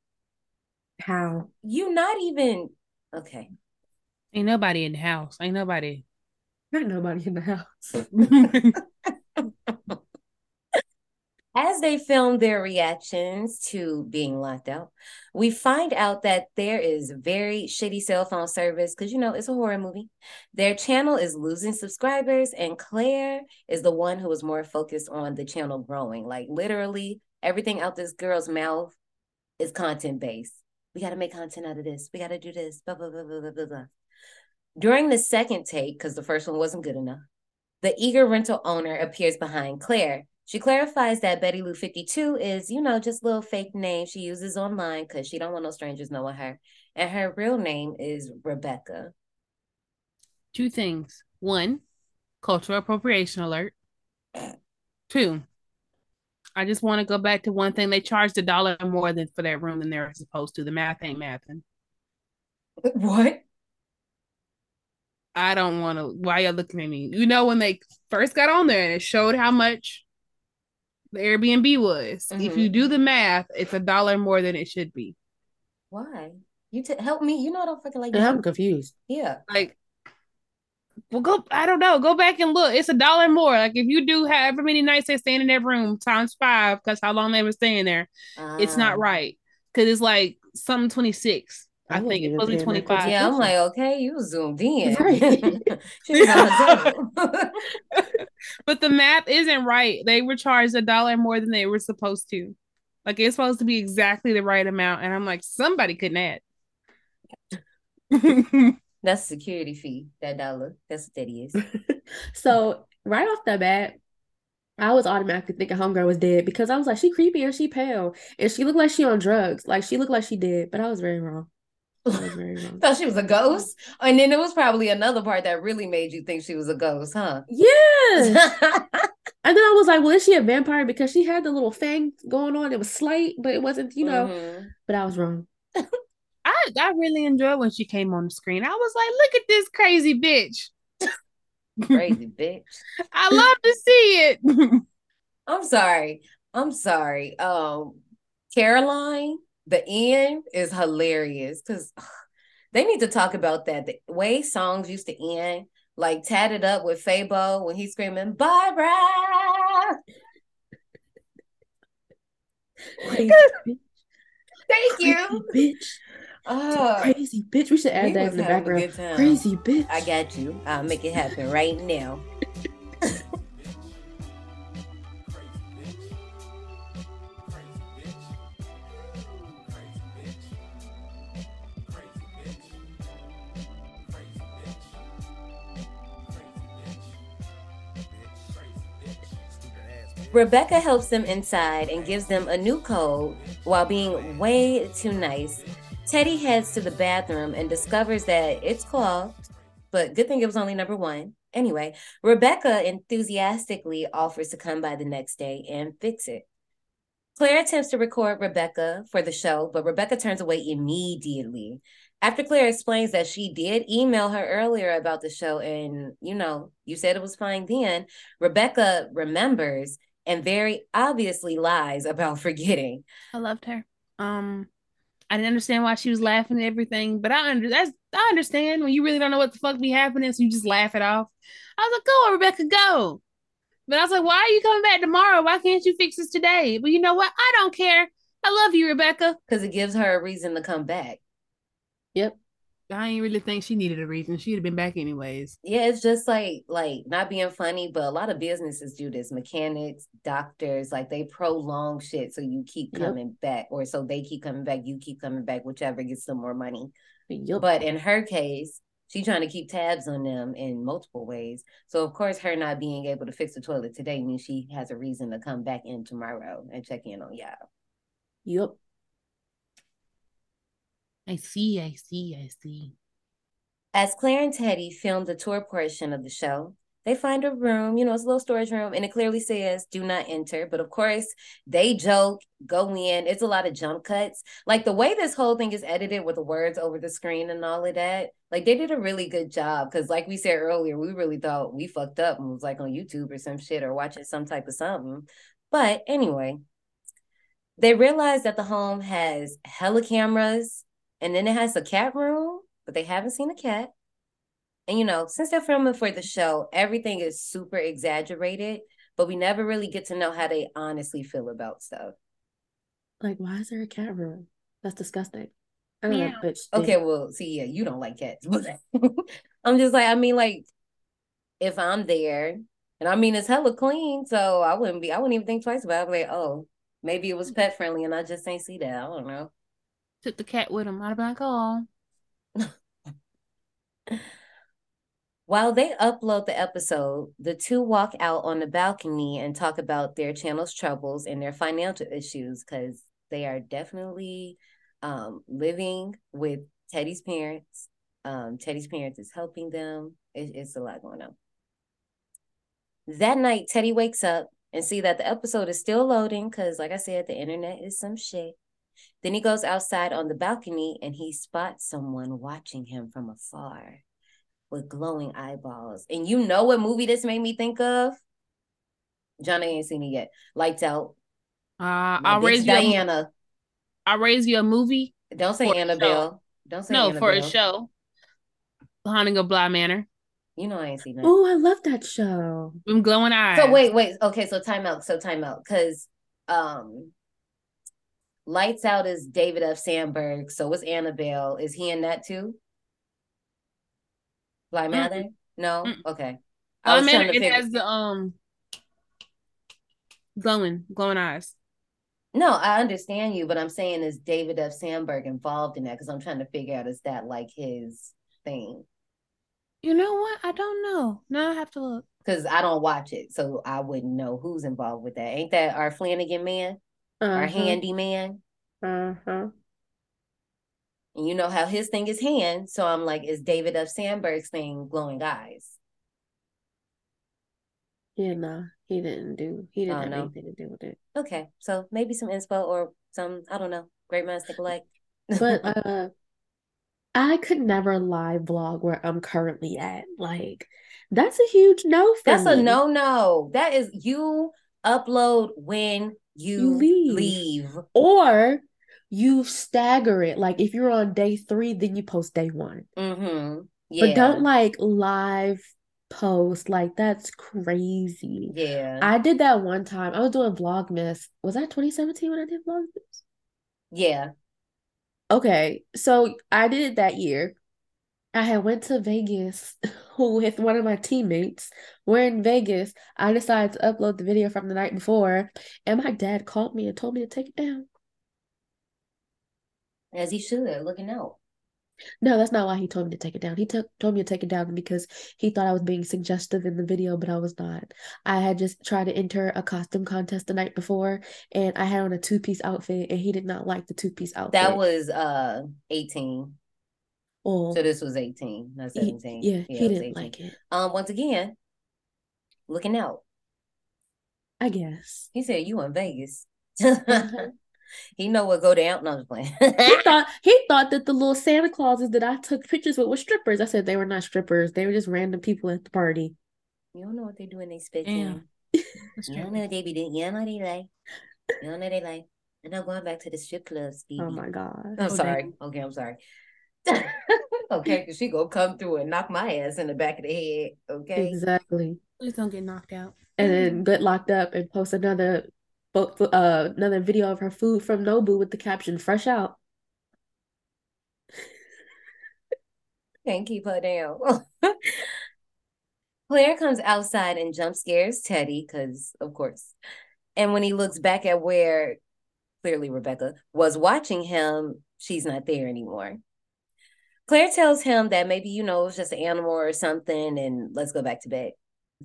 How? you not even okay. Ain't nobody in the house. Ain't nobody. Not nobody in the house. As they film their reactions to being locked out, we find out that there is very shitty cell phone service because you know it's a horror movie. Their channel is losing subscribers, and Claire is the one who is more focused on the channel growing. Like literally, everything out this girl's mouth is content based. We got to make content out of this. We got to do this. Blah blah blah blah blah blah. blah. During the second take, because the first one wasn't good enough, the eager rental owner appears behind Claire. She clarifies that Betty Lou 52 is, you know, just a little fake name she uses online because she don't want no strangers knowing her. And her real name is Rebecca. Two things. One, cultural appropriation alert. Two, I just want to go back to one thing. They charged a dollar more than for that room than they're supposed to. The math ain't mathing. What? I don't want to. Why y'all looking at me? You know when they first got on there and it showed how much the Airbnb was. If Mhm. you do the math, it's a dollar more than it should be. Why? You t- help me. You know I don't fucking like And I'm confused. Yeah. Like, well, go. I don't know. Go back and look. It's a dollar more. Like if you do however many nights they staying in that room times five, because how long they were staying there, it's not Ah. right. Because it's like something twenty six. I, I think it's even supposed to be paying twenty that close five. Yeah, I'm like, okay, you zoomed in. Right. She was on a Zoom. but the math isn't right. They were charged a dollar more than they were supposed to. Like it's supposed to be exactly the right amount, and I'm like, somebody couldn't add. That's a security fee. That dollar. That's what that is. So right off the bat, I was automatically thinking homegirl was dead because I was like, she creepy or she pale. And she looked like she on drugs. Like she looked like she did, but I was very wrong. Thought she was a ghost, and then it was probably another part that really made you think she was a ghost, huh? Yes. and then I was like, well, is she a vampire? Because she had the little fang going on. It was slight, but it wasn't, you know. Mhm. But I was wrong. I I really enjoyed when she came on the screen. I was like, look at this crazy bitch. Crazy bitch. I love to see it. I'm sorry. I'm sorry. Um, Caroline, the end is hilarious because they need to talk about that. The way songs used to end, like tatted up with Fabo when he's screaming, Barbara. Thank you. Bitch. Oh, Crazy bitch. We should add we that in the background. Crazy bitch. I got you. I'll make it happen right now. Rebecca helps them inside and gives them a new code while being way too nice. Teddy heads to the bathroom and discovers that it's clogged, but good thing it was only number one. Anyway, Rebecca enthusiastically offers to come by the next day and fix it. Claire attempts to record Rebecca for the show, but Rebecca turns away immediately. After Claire explains that she did email her earlier about the show, and you know, you said it was fine then, Rebecca remembers and very obviously lies about forgetting. I loved her. Um, I didn't understand why she was laughing at everything, but I under that's I understand when you really don't know what the fuck be happening, so you just laugh it off. I was like, "Go, on, Rebecca, go." But I was like, "Why are you coming back tomorrow? Why can't you fix this today?" But you know what? I don't care. I love you, Rebecca. Because it gives her a reason to come back. Yep. I ain't really think she needed a reason. She'd have been back anyways. Yeah, it's just like like not being funny, but a lot of businesses do this. Mechanics, doctors, like they prolong shit so you keep Yep. coming back, or so they keep coming back, you keep coming back, whichever gets them more money. Yep. But in her case, she's trying to keep tabs on them in multiple ways. So of course, her not being able to fix the toilet today means she has a reason to come back in tomorrow and check in on y'all. Yep. I see, I see, I see. As Claire and Teddy film the tour portion of the show, they find a room, you know, it's a little storage room, and it clearly says do not enter. But of course, they joke, go in. It's a lot of jump cuts. Like the way this whole thing is edited with the words over the screen and all of that, like they did a really good job. Cause like we said earlier, we really thought we fucked up and was like on YouTube or some shit or watching some type of something. But anyway, they realize that the home has hella cameras and then it has a cat room, but they haven't seen a cat. And you know, since they're filming for the show, everything is super exaggerated, but we never really get to know how they honestly feel about stuff. Like, why is there a cat room? That's disgusting. I don't know, Yeah. bitch. Okay, well, see, yeah, you don't like cats. I'm just like, I mean, like, if I'm there, and I mean, it's hella clean, so I wouldn't be, I wouldn't even think twice about it. I'd be like, oh, maybe it was pet friendly, and I just ain't see that. I don't know. Took the cat with him. I'd be like, oh. While they upload the episode, the two walk out on the balcony and talk about their channel's troubles and their financial issues because they are definitely um, living with Teddy's parents. Um, Teddy's parents is helping them. It- it's a lot going on. That night, Teddy wakes up and see that the episode is still loading because, like I said, the internet is some shit. Then he goes outside on the balcony and he spots someone watching him from afar with glowing eyeballs. And you know what movie this made me think of? Johnny ain't seen it yet. Lights Out. Uh, I'll bitch raise you. A, Diana. I'll raise you a movie. Don't say Annabelle. Don't say no, Annabelle. for a show. The Haunting of Bly Manor. You know I ain't seen that. Oh, I love that show. Them glowing eyes. So wait, wait. Okay, so time out. So time out. Cause um Lights Out is David F. Sandberg. So was Annabelle. Is he in that too? Bly Mather? No? Okay. I Bly was to It has the um glowing, glowing eyes. No, I understand you, but I'm saying is David F. Sandberg involved in that? Because I'm trying to figure out is that like his thing? You know what? I don't know. Now I have to look. Because I don't watch it, so I wouldn't know who's involved with that. Ain't that our Flanagan man, our Uh-huh. handyman? Uh-huh. And you know how his thing is hand, so I'm like, is David F. Sandberg's thing glowing eyes? Yeah, no, he didn't do. He didn't Oh, have no. anything to do with it. Okay, so maybe some inspo or some I don't know. Great minds think alike. But uh, I could never live vlog where I'm currently at. Like, that's a huge no for That's a no no. That is you upload when you, leave. leave. Or you stagger it. Like, if you're on day three, then you post day one. Mm-hmm. Yeah. But don't like live post. Like, that's crazy. Yeah. I did that one time. I was doing Vlogmas. Was that 2017 when I did Vlogmas? yeah. Okay, so I did it that year. I had went to Vegas with one of my teammates. We're in Vegas. I decided to upload the video from the night before, and my dad called me and told me to take it down. As he should, looking out. No, that's not why he told me to take it down. He took told me to take it down because he thought I was being suggestive in the video, but I was not. I had just tried to enter a costume contest the night before, and I had on a two-piece outfit, and he did not like the two-piece outfit. That was uh 18. Oh, So this was 18, not he- 17. yeah, he didn't like it. Um, once again, looking out. I guess. He said you in Vegas. Mhm. he know what go down. No, I'm just playing. he thought he thought that the little Santa Clauses that I took pictures with were strippers. I said they were not strippers. They were just random people at the party. You don't know what they do in they spit Damn. You don't know what they be doing. You don't know what they like. You don't know they like. And I'm going back to the strip clubs, baby. Oh my god. I'm sorry. Okay, I'm sorry. okay, because she gonna come through and knock my ass in the back of the head. Okay. Exactly. Please don't get knocked out. And then get locked up and post another fo- fo- uh another video of her food from Nobu with the caption "Fresh out." Can't keep her down. Claire comes outside and jump scares Teddy, because of course. And when he looks back at where clearly Rebecca was watching him, she's not there anymore. Claire tells him that maybe, you know, it's just an animal or something, and let's go back to bed.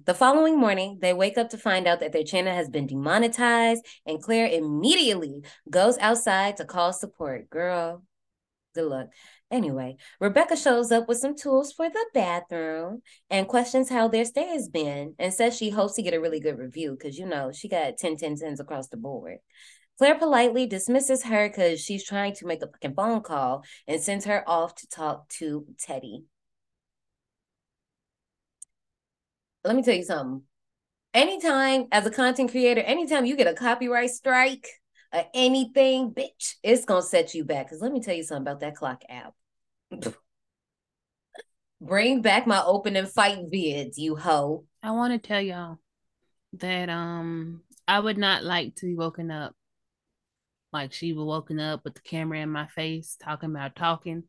The following morning, they wake up to find out that their channel has been demonetized, and Claire immediately goes outside to call support. Girl, good luck. Anyway, Rebecca shows up with some tools for the bathroom and questions how their stay has been and says she hopes to get a really good review because, you know, she got 10 10 10s across the board. Claire politely dismisses her because she's trying to make a fucking phone call and sends her off to talk to Teddy. Let me tell you something. Anytime, as a content creator, anytime you get a copyright strike or anything, bitch, it's gonna set you back. Because let me tell you something about that clock app. Bring back my opening fight vids, you hoe. I want to tell y'all that um I would not like to be woken up like she was woken up with the camera in my face talking about talking.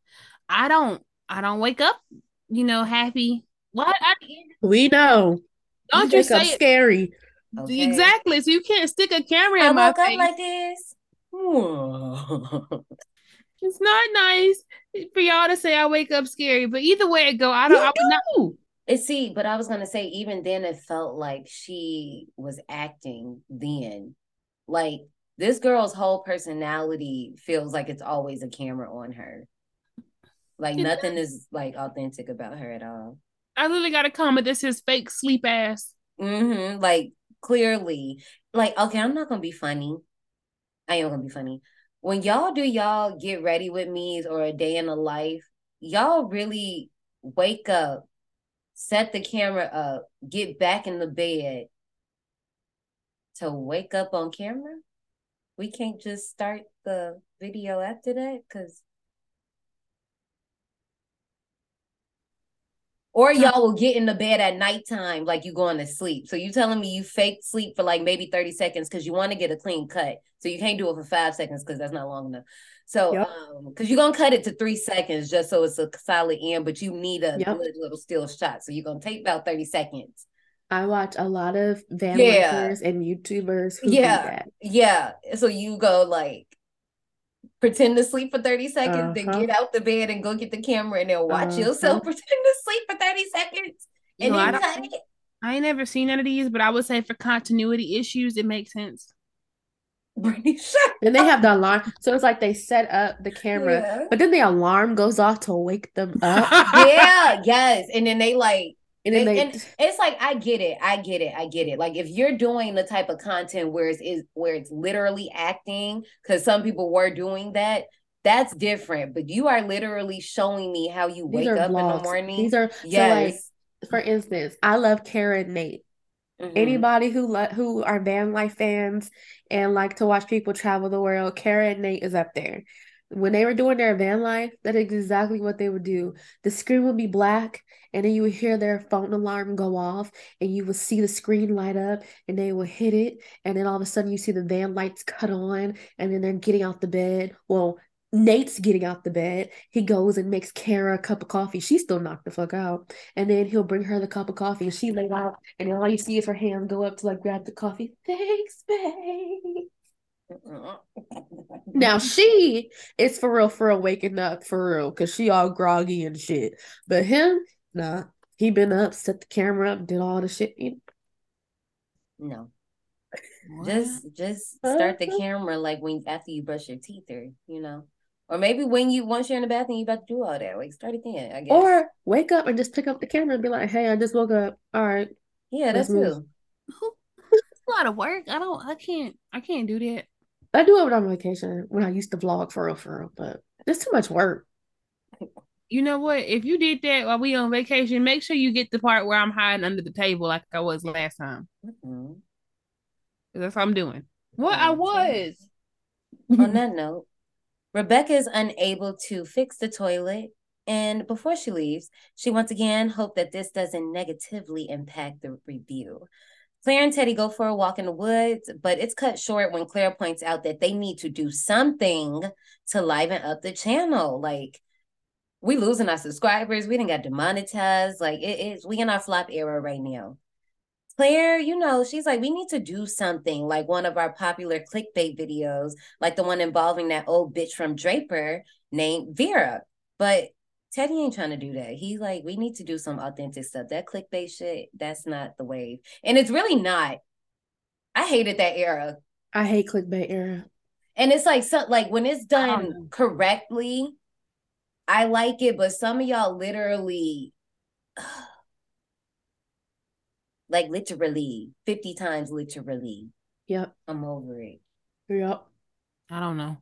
I don't I don't wake up, you know, happy. What? I, We know. don't you wake up say scary? Okay. exactly? So you can't stick a camera I in my woke up face. like this. It's not nice for y'all to say I wake up scary, but either way it go, I don't. I would not. It see, but I was gonna say even then it felt like she was acting then. Like this girl's whole personality feels like it's always a camera on her. Like nothing is like authentic about her at all. I literally got a comment that says fake sleep ass. Mm-hmm. Like clearly, like okay, I'm not gonna be funny. I am gonna be funny. When y'all do y'all get ready with me or a day in the life, y'all really wake up, set the camera up, get back in the bed to wake up on camera. We can't just start the video after that because Or y'all will get in the bed at nighttime like you going to sleep. So you telling me you fake sleep for like maybe 30 seconds because you want to get a clean cut. So you can't do it for five seconds because that's not long enough. So Yep. um because you're gonna cut it to three seconds just so it's a solid end, but you need a Yep. good little still shot. So you're gonna take about 30 seconds I watch a lot of van Yeah. and YouTubers who do Yeah. that. Yeah. So you go like pretend to sleep for 30 seconds, then Uh-huh. get out the bed and go get the camera and then watch Uh-huh. yourself pretend to sleep for 30 seconds and Yo, I then don't- cut it. I ain't never seen none of these, but I would say for continuity issues, it makes sense. Brittany, shut And they have the alarm. So it's like they set up the camera, Yeah. but then the alarm goes off to wake them up. yeah, yes. And then they like And and, it's like I get it, I get it, I get it. Like if you're doing the type of content where it's is where it's literally acting, because some people were doing that, that's different. But you are literally showing me how you wake up in the morning. These are yes. so like for instance, I love Kara and Nate. Mhm. Anybody who lo- who are van life fans and like to watch people travel the world, Karen Nate is up there. When they were doing their van life, that is exactly what they would do. The screen would be black, and then you would hear their phone alarm go off, and you would see the screen light up, and they would hit it, and then all of a sudden you see the van lights cut on, and then they're getting out the bed. Well, Nate's getting out the bed. He goes and makes Kara a cup of coffee. She's still knocked the fuck out. And then he'll bring her the cup of coffee and she lay out and all you see is her hand go up to like grab the coffee. Thanks, babe. Now she is for real for real waking up for real because she all groggy and shit. But him, nah. He been up, set the camera up, did all the shit. He- No. Just just start the uh-huh. camera like when after you brush your teeth or you know. Or maybe when you once you're in the bathroom you about to do all that. Like start again, I guess. Or wake up and just pick up the camera and be like, hey, I just woke up. All right. yeah, that's move." too. A lot of work. I don't. I can't. I can't do that. I do it on vacation when I used to vlog for real, for real, but it's too much work. You know what? If you did that while we on vacation, make sure you get the part where I'm hiding under the table like I was last time. Mhm. 'Cause That's what I'm doing. What I was. On that note, Rebecca is unable to fix the toilet. And before she leaves, she once again hoped that this doesn't negatively impact the review. Claire and Teddy go for a walk in the woods, but it's cut short when Claire points out that they need to do something to liven up the channel. Like, we losing our subscribers. We didn't got demonetized. Like, it is we in our flop era right now. Claire, you know, she's like, we need to do something like one of our popular clickbait videos, like the one involving that old bitch from Draper named Vera. But Teddy ain't trying to do that. He like, we need to do some authentic stuff. That clickbait shit, that's not the wave. And it's really not. I hated that era. I hate clickbait era. And it's like so like when it's done correctly, I like it, but some of y'all literally like literally 50 times literally. Yep. I'm over it. Yep. I don't know.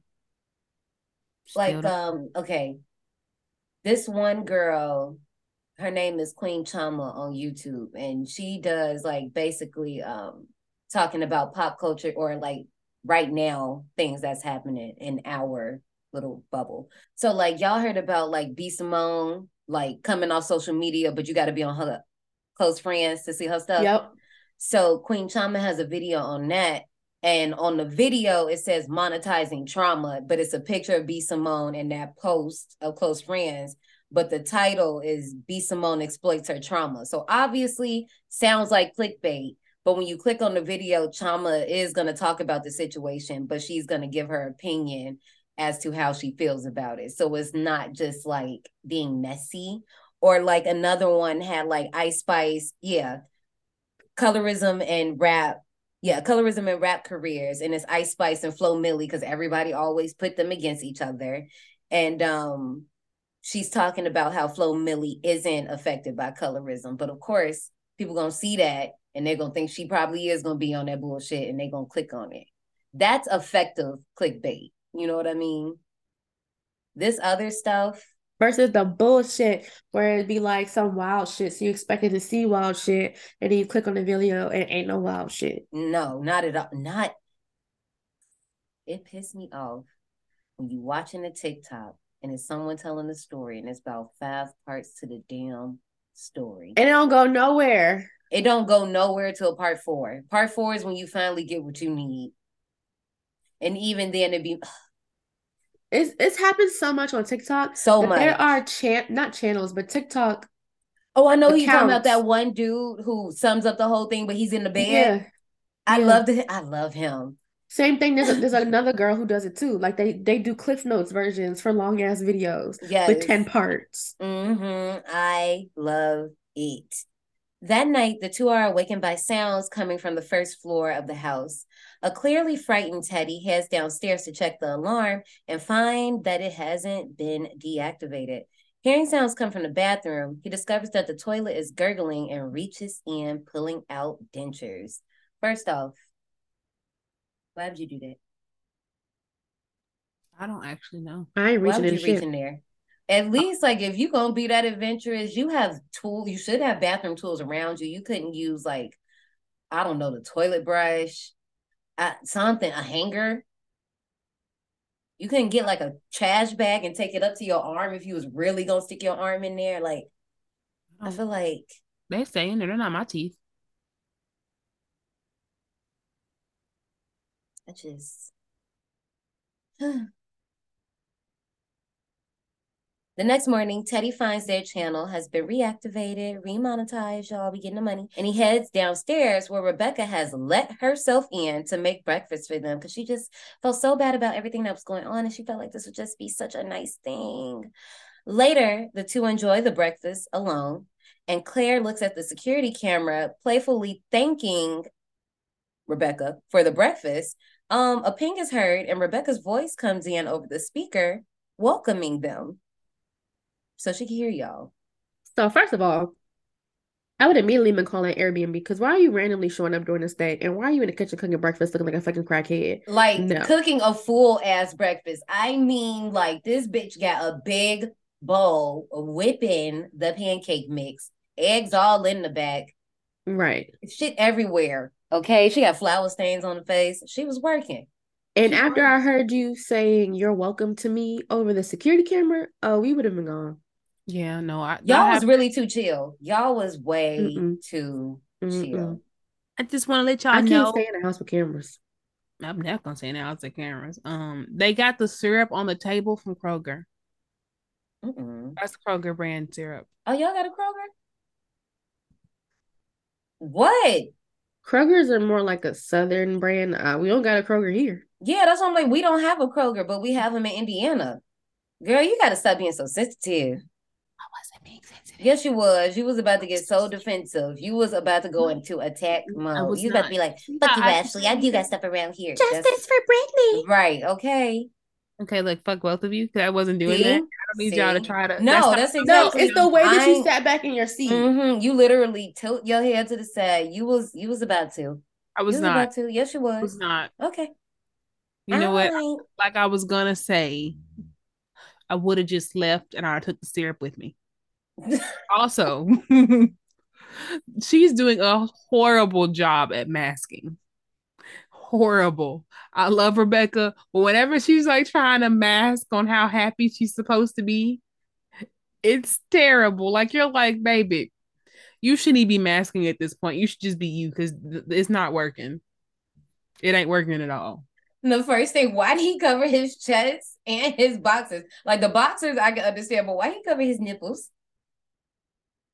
Like don't- um okay. This one girl, her name is Queen Chama on YouTube and she does like basically um talking about pop culture or like right now things that's happening in our little bubble. So like y'all heard about like B Simone like coming off social media, but you got to be on her close friends to see her stuff. Yep. So Queen Chama has a video on that. And on the video, it says monetizing trauma, but it's a picture of B Simone in that post of close friends. But the title is B Simone exploits her trauma. So obviously sounds like clickbait. But when you click on the video, Chama is going to talk about the situation, but she's going to give her opinion as to how she feels about it. So it's not just like being messy or like another one had like Ice Spice, yeah, colorism and rap. Yeah, colorism and rap careers, and it's Ice Spice and Flo Milli because everybody always put them against each other. And um, she's talking about how Flo Milli isn't affected by colorism, but of course, people gonna see that and they're gonna think she probably is gonna be on that bullshit, and they're gonna click on it. That's effective clickbait. You know what I mean? This other stuff, Versus the bullshit where it'd be like some wild shit. So you expected to see wild shit and then you click on the video and ain't no wild shit. No, not at all. Not. It pissed me off when you watching a TikTok and it's someone telling a story and it's about five parts to the damn story. And it don't go nowhere. It don't go nowhere till part four. Part four is when you finally get what you need. And even then, it'd be It's it's happened so much on TikTok. So that There are chan not channels, but TikTok Oh, I know he's talking about that one dude who sums up the whole thing, but he's in the bed. Yeah. I Yeah. love the I love him. Same thing. There's, there's another girl who does it too. Like they they do Cliff Notes versions for long ass videos Yes. with 10 parts. Mm-hmm. I love it. That night, the two are awakened by sounds coming from the first floor of the house. A clearly frightened Teddy heads downstairs to check the alarm and find that it hasn't been deactivated. Hearing sounds come from the bathroom, he discovers that the toilet is gurgling and reaches in, pulling out dentures. First off, why would you do that? I don't actually know. I ain't Why reaching would you reach in there? At least, like, if you're gonna be that adventurous, you have tool. You should have bathroom tools around you. You couldn't use like, I don't know, the toilet brush, uh, something, a hanger. You couldn't get like a trash bag and take it up to your arm if you was really gonna stick your arm in there. Like, I feel like They stay in there. They're not my teeth. I just. The next morning, Teddy finds their channel has been reactivated, remonetized, y'all be getting the money. And he heads downstairs where Rebecca has let herself in to make breakfast for them because she just felt so bad about everything that was going on and she felt like this would just be such a nice thing. Later, the two enjoy the breakfast alone, and Claire looks at the security camera, playfully thanking Rebecca for the breakfast. Um, a ping is heard, and Rebecca's voice comes in over the speaker, welcoming them. So she can hear y'all. So first of all, I would immediately been calling Airbnb because why are you randomly showing up during this day? And why are you in the kitchen cooking breakfast looking like a fucking crackhead? Like No. cooking a full ass breakfast. I mean, like this bitch got a big bowl whipping the pancake mix, eggs all in the back, Right. shit everywhere. Okay, she got flour stains on the face. She was working. And after I heard you saying you're welcome to me over the security camera, oh, we would have been gone. Yeah, no, I Y'all was really too chill. Y'all was way Mm-mm. too Mm-mm. chill. I just want to let y'all I can't know. stay in the house with cameras. I'm not gonna say now. It's the cameras. Um, they got the syrup on the table from Kroger. Mm-mm. That's Kroger brand syrup. Oh, y'all got a Kroger? What? Kroger's are more like a southern brand. Uh, we don't got a Kroger here. Yeah, that's why I'm like, we don't have a Kroger, but we have them in Indiana. Girl, you gotta stop being so sensitive. I wasn't being sensitive. Yes, you was. You was about to get so defensive. You was about to go into attack mode. You was about to be like, No, fuck you, I- Ashley. I do got stuff around here. Justice That's- for Brittany. Right, okay. Okay, look, fuck both of you because I wasn't doing See? that. I don't need y'all to try to. No, not- that's No, it's the way that I you sat back in your seat. Mhm, You literally tilt your head to the side. You was you was about to. I was was not. about to. Yes, you I was. was not. Okay. You know what? Like I was gonna say, I would have just left and I took the syrup with me. Also, she's doing a horrible job at masking. Horrible. I love Rebecca, but whenever she's like trying to mask on how happy she's supposed to be, it's terrible. Like you're like, baby, you shouldn't be masking at this point. You should just be you because th- it's not working. It ain't working at all. The first thing, why did he cover his chest and his boxers? Like the boxers, I can understand, but why he cover his nipples?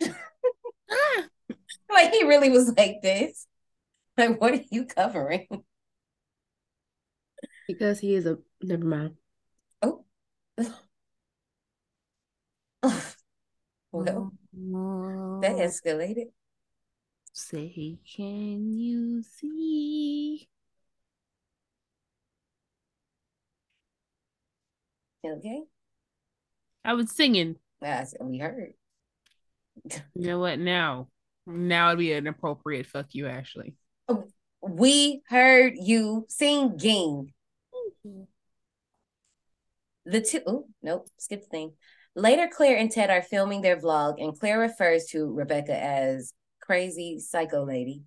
like he really was like this. Like, what are you covering? Because he is a never mind. Oh. well, that oh. escalated. Say, can you see? Okay. I was singing. That's we heard. You know what? Now, now it'd be an appropriate fuck you, Ashley. We heard you singing. The two, oh, nope, skip the thing. Later, Claire and Ted are filming their vlog, and Claire refers to Rebecca as crazy psycho lady.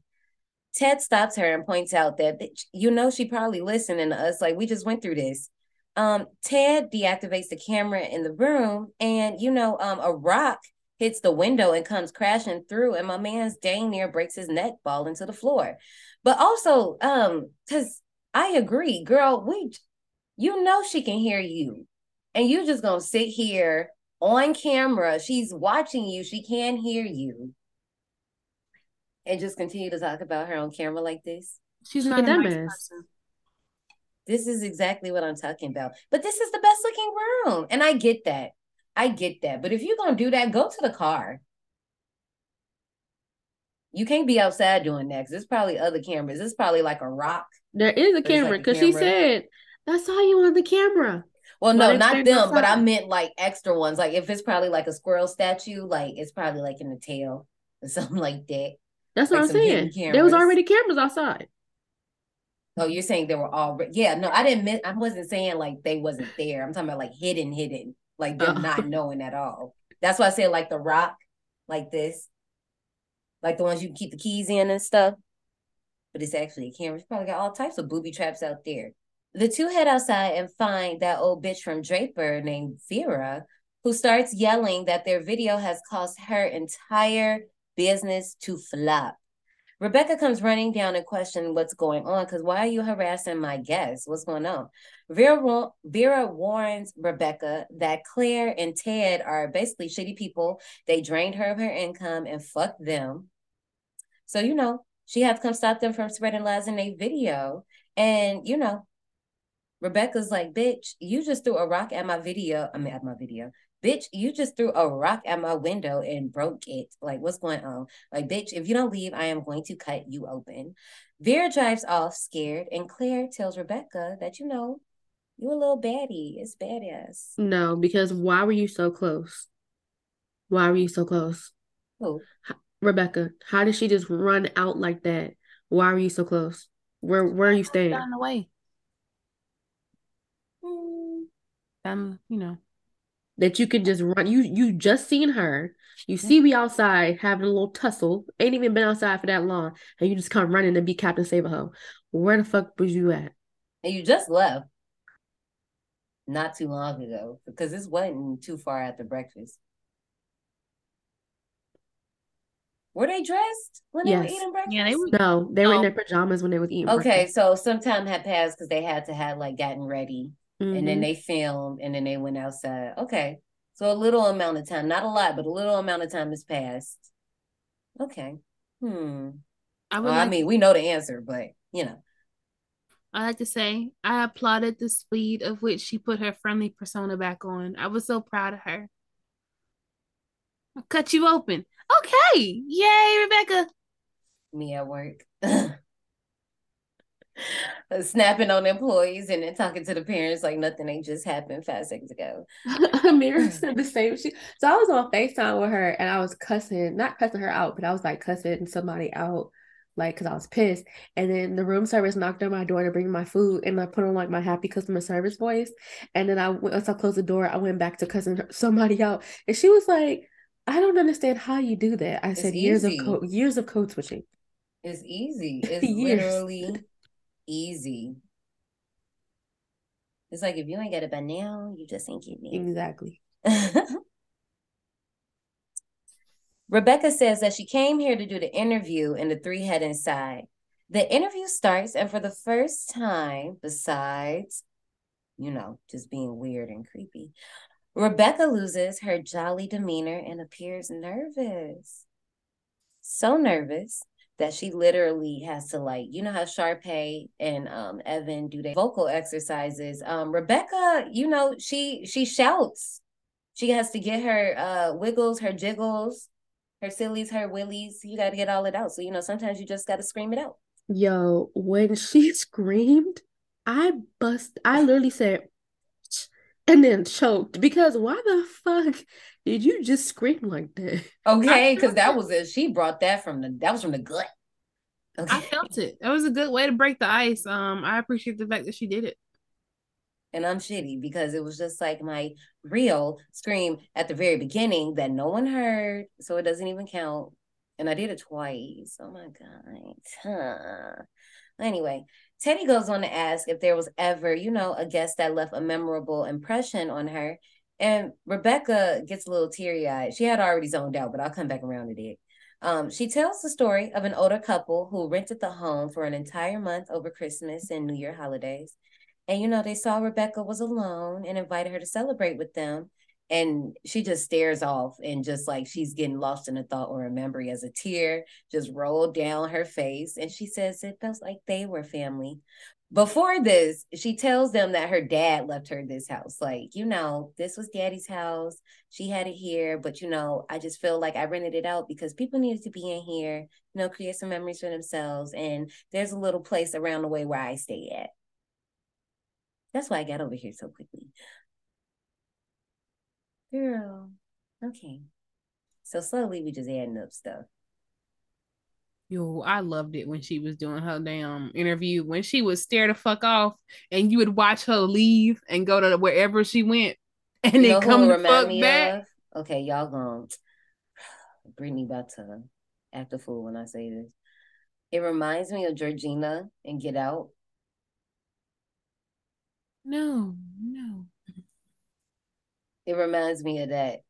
Ted stops her and points out that you know she probably listening to us. Like we just went through this. Um, Ted deactivates the camera in the room, and you know, um, a rock hits the window and comes crashing through, and my man's dang near breaks his neck, falling to the floor. But also, um, because I agree, girl, we you know she can hear you. And you're just gonna sit here on camera. She's watching you. She can't hear you. And just continue to talk about her on camera like this. She's not a nice person. This is exactly what I'm talking about. But this is the best looking room. And I get that. I get that. But if you're going to do that, go to the car. You can't be outside doing that because there's probably other cameras. It's probably like a rock. There is a camera like because she said, That's all you on the camera. Well, no, not them, but I meant like extra ones. Like if it's probably like a squirrel statue, like it's probably like in the tail or something like that. That's what I'm saying. There was already cameras outside. Oh, you're saying they were all yeah, no, I didn't mean I wasn't saying like they wasn't there. I'm talking about like hidden, hidden, like them Oh. Uh-huh. not knowing at all. That's why I said like the rock, like this, like the ones you can keep the keys in and stuff. But it's actually a camera. It's probably got all types of booby traps out there. The two head outside and find that old bitch from Draper named Vera, who starts yelling that their video has caused her entire business to flop. Rebecca comes running down and questions what's going on because why are you harassing my guests? What's going on? Vera, Vera warns Rebecca that Claire and Ted are basically shitty people. They drained her of her income and fucked them. So, you know, she had to come stop them from spreading lies in a video. And, you know, Rebecca's like, bitch, you just threw a rock at my video. I mean, at my video. Bitch, you just threw a rock at my window and broke it. Like, what's going on? Like, bitch, if you don't leave, I am going to cut you open. Vera drives off scared, and Claire tells Rebecca that, you know, you a little baddie. It's badass. No, because why were you so close? Why were you so close? Who? Rebecca, how did she just run out like that? Why were you so close? Where where are you staying? Down the way. Um, you know. That you can just run. You you just seen her. You mm-hmm. see me outside having a little tussle. Ain't even been outside for that long, and you just come running and be Captain Save a Hoe. Where the fuck was you at? And you just left not too long ago because this wasn't too far after breakfast. Were they dressed when they were eating breakfast? Yeah, they were. No, they were in their pajamas when they was eating. Okay, breakfast. so some time had passed because they had to have like gotten ready, and then Mhm. they filmed, and then they went outside. Okay, so a little amount of time, not a lot, but a little amount of time has passed. Okay. Hmm. I Well, I mean, we know the answer, but you know, I like to say I applauded the speed of which she put her friendly persona back on. I was so proud of her. I cut you open. Okay. Yay, Rebecca. me at work. Snapping on employees and then talking to the parents like nothing ain't just happened five seconds ago. Amira said the same shit. So I was on FaceTime with her and I was cussing, not cussing her out, but I was like cussing somebody out, like, because I was pissed. And then the room service knocked on my door to bring my food and I put on like my happy customer service voice. And then I, once I closed the door, I went back to cussing somebody out. And she was like, I don't understand how you do that. I It's said, years of code, years of code switching. It's easy. It's literally easy. It's like if you ain't got it by now, you just ain't getting it. Exactly. Rebecca says that she came here to do the interview and the three head inside. The interview starts, and for the first time, besides, you know, just being weird and creepy, Rebecca loses her jolly demeanor and appears nervous. So nervous that she literally has to like, you know how Sharpay and um Evan do their vocal exercises. Um Rebecca, you know, she she shouts. She has to get her uh wiggles, her jiggles, her sillies, her willies. You got to get all it out. So you know, sometimes you just got to scream it out. Yo, when she screamed, I bust. I literally said, and then choked because why the fuck did you just scream like that? Okay, because that was it. She brought that from the that was from the gut. I felt it. That was a good way to break the ice. Um, I appreciate the fact that she did it. and I'm shitty because it was just like my real scream at the very beginning that no one heard, so it doesn't even count. And I did it twice. Oh my god. Huh. Anyway, Teddy goes on to ask if there was ever, you know, a guest that left a memorable impression on her. And Rebecca gets a little teary eyed. She had already zoned out, but I'll come back around to it. Um, she tells the story of an older couple who rented the home for an entire month over Christmas and New Year holidays. And you know, they saw Rebecca was alone and invited her to celebrate with them. and she just stares off and just like she's getting lost in a thought or a memory as a tear just rolled down her face and she says it felt like they were family before this she tells them that her dad left her this house like you know this was daddy's house she had it here but you know i just feel like i rented it out because people needed to be in here you know create some memories for themselves and there's a little place around the way where i stay at that's why i got over here so quickly Girl. Okay. So slowly we just adding up stuff. Yo, I loved it when she was doing her damn interview. When she would stare the fuck off and you would watch her leave and go to wherever she went and You then come the fuck back. of? Okay, y'all going Brittany about to act a fool when I say this. It reminds me of Georgina and Get Out. No, no. It reminds me of that.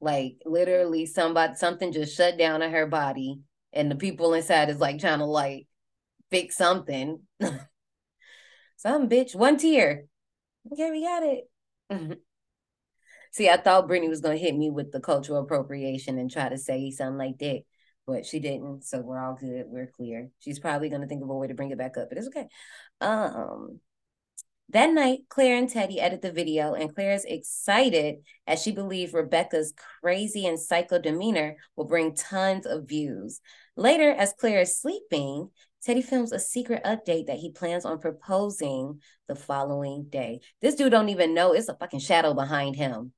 Like literally somebody something just shut down in her body and the people inside is like trying to like fix something. Some bitch, one tear. Okay, we got it. See, I thought Brittany was gonna hit me with the cultural appropriation and try to say something like that, but she didn't. So we're all good. We're clear. She's probably gonna think of a way to bring it back up, but it's okay. Um, that night, Claire and Teddy edit the video, and Claire is excited as she believes Rebecca's crazy and psycho demeanor will bring tons of views. Later, as Claire is sleeping, Teddy films a secret update that he plans on proposing the following day. This dude don't even know it's a fucking shadow behind him.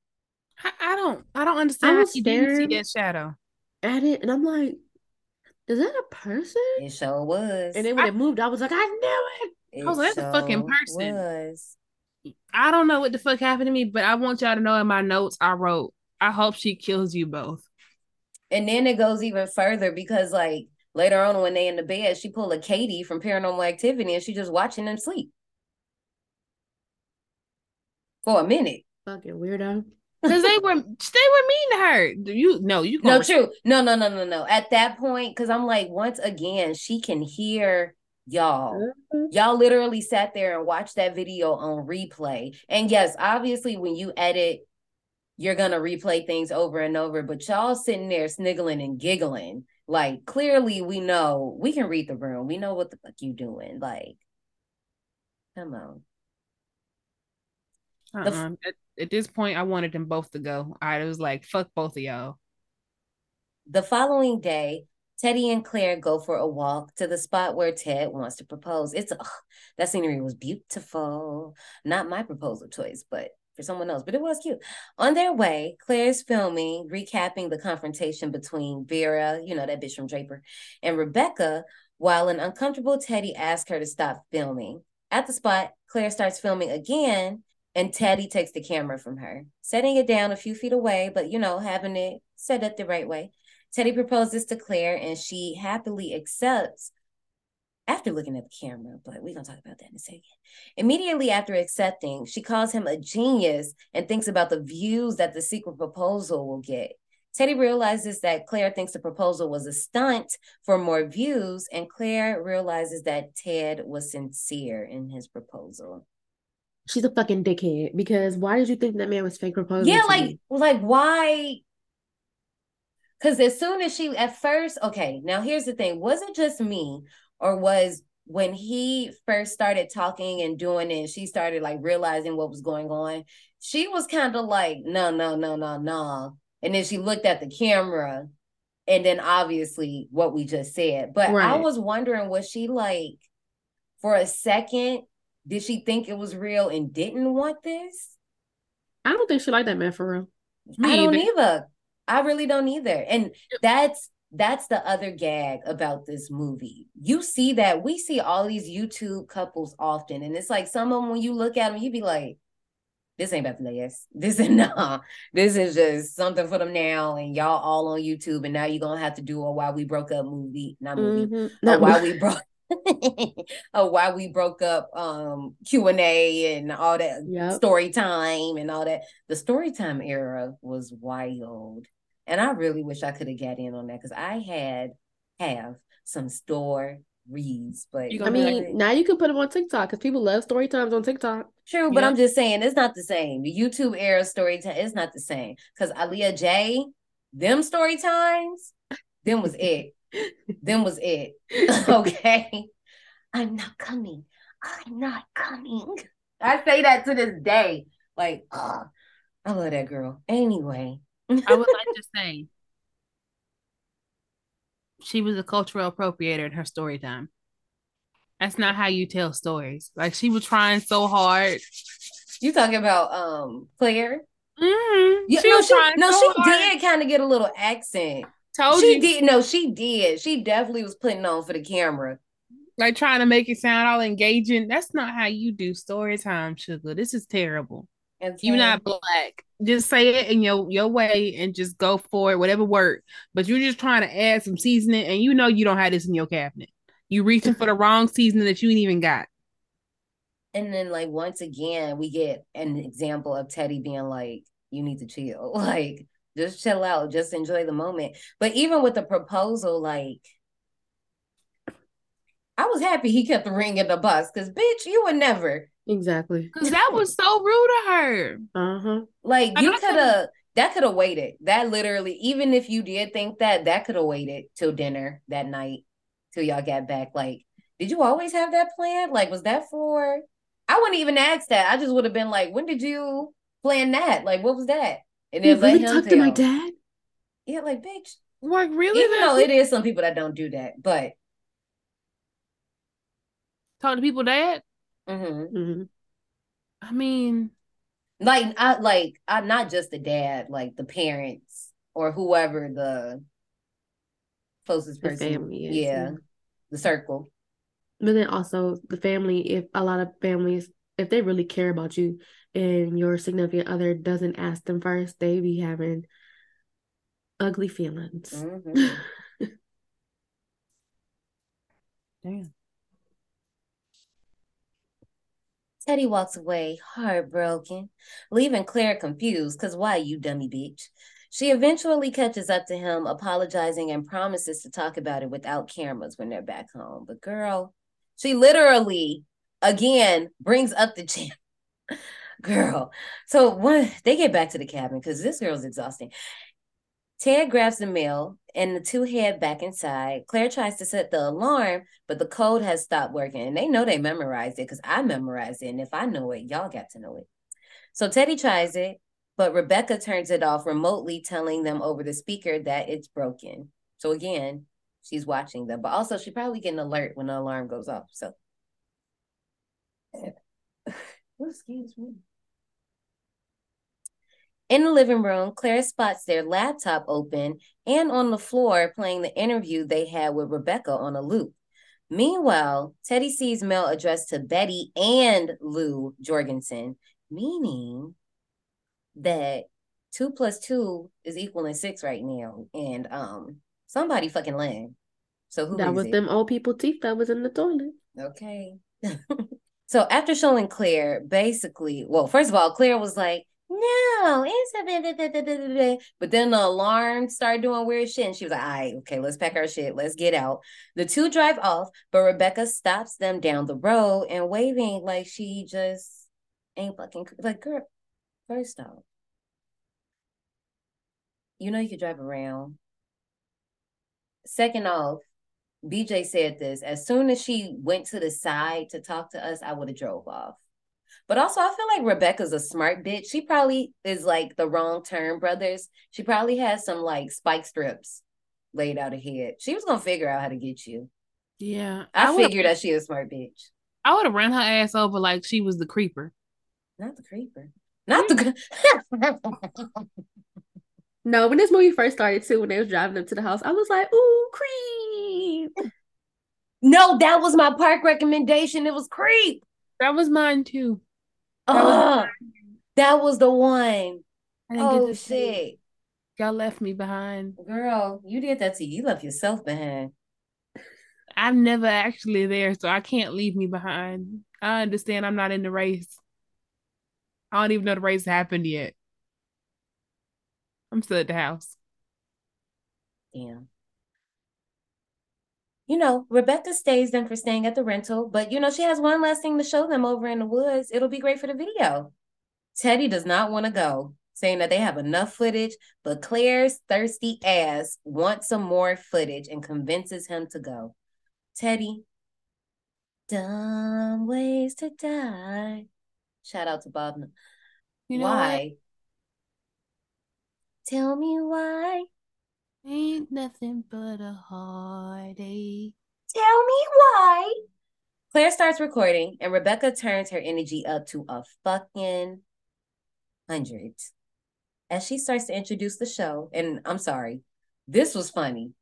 I, I don't I don't understand I how was you didn't see staring that shadow. at it, and I'm like, is that a person? It sure was. And then when it moved, I was like, I knew it. I was like, that's a fucking person. Was. I don't know what the fuck happened to me, but I want y'all to know in my notes I wrote, I hope she kills you both. And then it goes even further because like later on when they in the bed, she pulled a Katie from Paranormal Activity and she just watching them sleep for a minute. Fucking weirdo. Because they were they were mean to her. You no, you No, gonna- true. No, no, no, no, no. At that point, because I'm like, once again, she can hear y'all. Mm-hmm. Y'all literally sat there and watched that video on replay. And yes, obviously, when you edit, you're gonna replay things over and over, but y'all sitting there sniggling and giggling. Like, clearly, we know we can read the room. We know what the fuck you doing. Like, come on. The f- Uh-uh. At, at this point, I wanted them both to go. I was like, fuck both of y'all. The following day, Teddy and Claire go for a walk to the spot where Ted wants to propose. It's ugh, that scenery was beautiful. Not my proposal choice, but for someone else, but it was cute. On their way, Claire's filming, recapping the confrontation between Vera, you know, that bitch from Draper, and Rebecca, while an uncomfortable Teddy asks her to stop filming. At the spot, Claire starts filming again, and Teddy takes the camera from her, setting it down a few feet away, but you know, having it set up the right way. Teddy proposes to Claire, and she happily accepts after looking at the camera, but we're gonna talk about that in a second. Immediately after accepting, she calls him a genius and thinks about the views that the secret proposal will get. Teddy realizes that Claire thinks the proposal was a stunt for more views, and Claire realizes that Ted was sincere in his proposal. She's a fucking dickhead because why did you think that man was fake proposing? Yeah, like you? like why? Because as soon as she at first, okay, now here's the thing: was it just me, or was when he first started talking and doing it, she started like realizing what was going on? She was kind of like, no, no, no, no, no, and then she looked at the camera, and then obviously what we just said. But I was wondering, was she like, for a second, did she think it was real and didn't want this? I don't think she liked that man for real. I don't either. I really don't either. And that's that's the other gag about this movie. You see that we see all these YouTube couples often, and it's like some of them when you look at them, you be like, "This ain't about to last. This is nah. This is just something for them now." And y'all all on YouTube, and now you're gonna have to do a "Why We Broke Up" movie, not movie, Mhm. Not "Why We Broke." A why we broke up um q&a and all that Yep. story time and all that the story time era was wild and i really wish i could have got in on that because i had have some story reads, but You I gonna like- mean, now you can put them on TikTok because people love story times on TikTok. True, but Yep. I'm just saying it's not the same. The YouTube era story time is not the same. Cause Aaliyah Jay, them story times, them was it. them was it. okay. I'm not coming. I'm not coming. I say that to this day. Like, I love that girl. Anyway. I would like to say she was a cultural appropriator in her story time. That's not how you tell stories. Like she was trying so hard. You talking about um Claire? Mm, Yeah, she no, was she, trying no, so she hard. did kind of get a little accent. Told she you. did. No, she did. She definitely was putting on for the camera. Like trying to make it sound all engaging. That's not how you do story time, sugar. This is terrible. You're not black. Just say it in your your way and just go for it, whatever work. But you're just trying to add some seasoning, and you know you don't have this in your cabinet. You reaching for the wrong seasoning that you ain't even got. And then, like, once again, we get an example of Teddy being like, you need to chill. Like, just chill out, just enjoy the moment. But even with the proposal, like, I was happy he kept the ring in the bus because, bitch, you would never. Exactly. Cause that was so rude of her. Uh huh. Like, Like, you could have, that could have waited. That literally, even if you did think that, that could have waited till dinner that night, till y'all got back. Like, did you always have that plan? Like, was that for? I wouldn't even ask that. I just would have been like, when did you plan that? Like, what was that? And then really talk to my dad? Yeah, like, bitch. Like really? Even though it is some people that don't do that, but talk to people that mhm. Mm-hmm. I mean, like, I like, I'm not just the dad, like the parents or whoever the closest The person. family yeah. the circle. But then also the family, if a lot of families, if they really care about you and your significant other doesn't ask them first, they be having ugly feelings. Mhm. damn. Teddy walks away, heartbroken, leaving Claire confused because why, you dummy bitch? She eventually catches up to him, apologizing and promises to talk about it without cameras when they're back home. But girl, she literally, again, brings up the champ. Girl. So when they get back to the cabin, because this girl's exhausting. Ted grabs the mail and the two head back inside. Claire tries to set the alarm, but the code has stopped working. And they know they memorized it because I memorized it. And if I know it, y'all got to know it. So Teddy tries it, but Rebecca turns it off remotely, telling them over the speaker that it's broken. So again, she's watching them, but also she probably get an alert when the alarm goes off. So, excuse me. In the living room, Claire spots their laptop open and on the floor playing the interview they had with Rebecca on a loop. Meanwhile, Teddy sees mail addressed to Betty and Lou Jorgensen, meaning that two plus two is equaling six right now. And um somebody fucking lying. So who that was it? them old people teeth that was in the toilet. Okay. so after showing Claire, basically, well, first of all, Claire was like, no, it's a bit, bit, bit, bit, bit, bit." but then the alarm started doing weird shit, and she was like, all right, okay, let's pack our shit, let's get out. The two drive off, but Rebecca stops them down the road and waving like she just ain't fucking like girl. First off, you know you could drive around. Second off, BJ said this. As soon as she went to the side to talk to us, I would have drove off. But also, I feel like Rebecca's a smart bitch. She probably is like the wrong term, brothers. She probably has some like spike strips laid out ahead. She was gonna figure out how to get you. Yeah. I, would've- figured that she is a smart bitch. I would have ran her ass over like she was the creeper. Not the creeper. Not the. No, when this movie first started too, when they was driving up to the house, I was like, "Ooh, creep!" no, that was my park recommendation. It was creep. That was mine too. Oh, that was the one. I didn't get Oh shit. Y'all left me behind. Girl, you did that to you. You left yourself behind. I'm never actually there, so I can't leave me behind. I understand I'm not in the race. I don't even know the race happened yet. I'm still at the house. Damn. You know, Rebecca stays them for staying at the rental, but you know, she has one last thing to show them over in the woods. It'll be great for the video. Teddy does not want to go, saying that they have enough footage, but Claire's thirsty ass wants some more footage and convinces him to go. Teddy, dumb ways to die. Shout out to Bob. You know why? Tell me why. Ain't nothing but a heartache. Tell me why. Claire starts recording, and Rebecca turns her energy up to a fucking hundred as she starts to introduce the show. And I'm sorry, this was funny.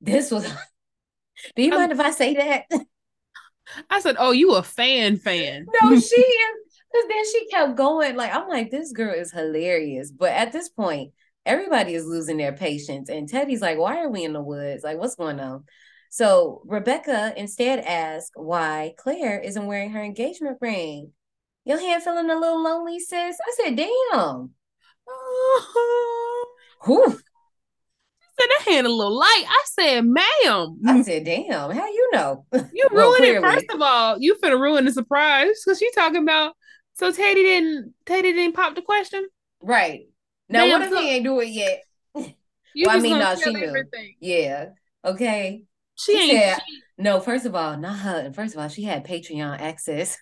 This was. Do you mind if I say that? I said, "Oh, you a fan fan?" No, she is. Because then she kept going. Like I'm like, this girl is hilarious. But at this point, everybody is losing their patience, and Teddy's like, "Why are we in the woods? Like, what's going on?" So Rebecca instead asks why Claire isn't wearing her engagement ring. Your hand feeling a little lonely, sis? I said, damn. Whew. She said that hand a little light. I said, ma'am. I said, damn, how you know? You Well, ruined it. First of all, you finna ruin the surprise because she talking about. So Teddy didn't. Teddy didn't pop the question. Right. Now, Damn, what if so- he ain't do it yet? You well, I mean, no, she knew. everything. Yeah. Okay. She ain't- said- no, first of all, not her. First of all, she had Patreon access.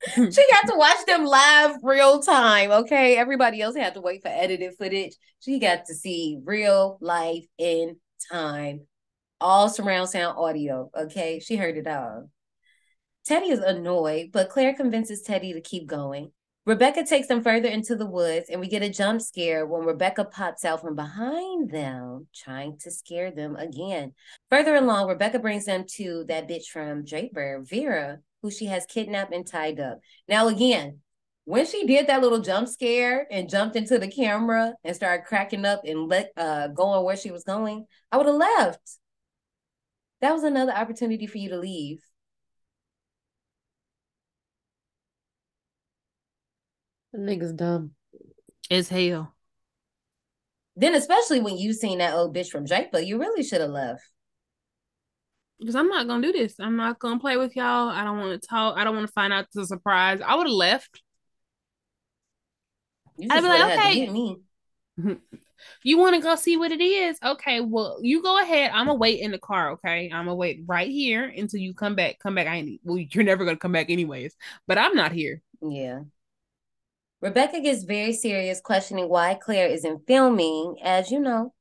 she got to watch them live real time. Okay. Everybody else had to wait for edited footage. She got to see real life in time, all surround sound audio. Okay. She heard it all. Teddy is annoyed, but Claire convinces Teddy to keep going. Rebecca takes them further into the woods, and we get a jump scare when Rebecca pops out from behind them, trying to scare them again. Further along, Rebecca brings them to that bitch from Draper, Vera, who she has kidnapped and tied up. Now, again, when she did that little jump scare and jumped into the camera and started cracking up and let uh going where she was going, I would have left. That was another opportunity for you to leave. The nigga's dumb. As hell. Then, especially when you seen that old bitch from Draper, you really should have left. Because I'm not gonna do this. I'm not gonna play with y'all. I don't want to talk. I don't want to find out the surprise. I would have left. You I'd be like, would have had to okay. me. You want to go see what it is? Okay, well, you go ahead. I'm gonna wait in the car. Okay, I'm gonna wait right here until you come back. Come back. I ain't. Well, you're never gonna come back anyways. But I'm not here. Yeah. Rebecca gets very serious, questioning why Claire isn't filming. As you know,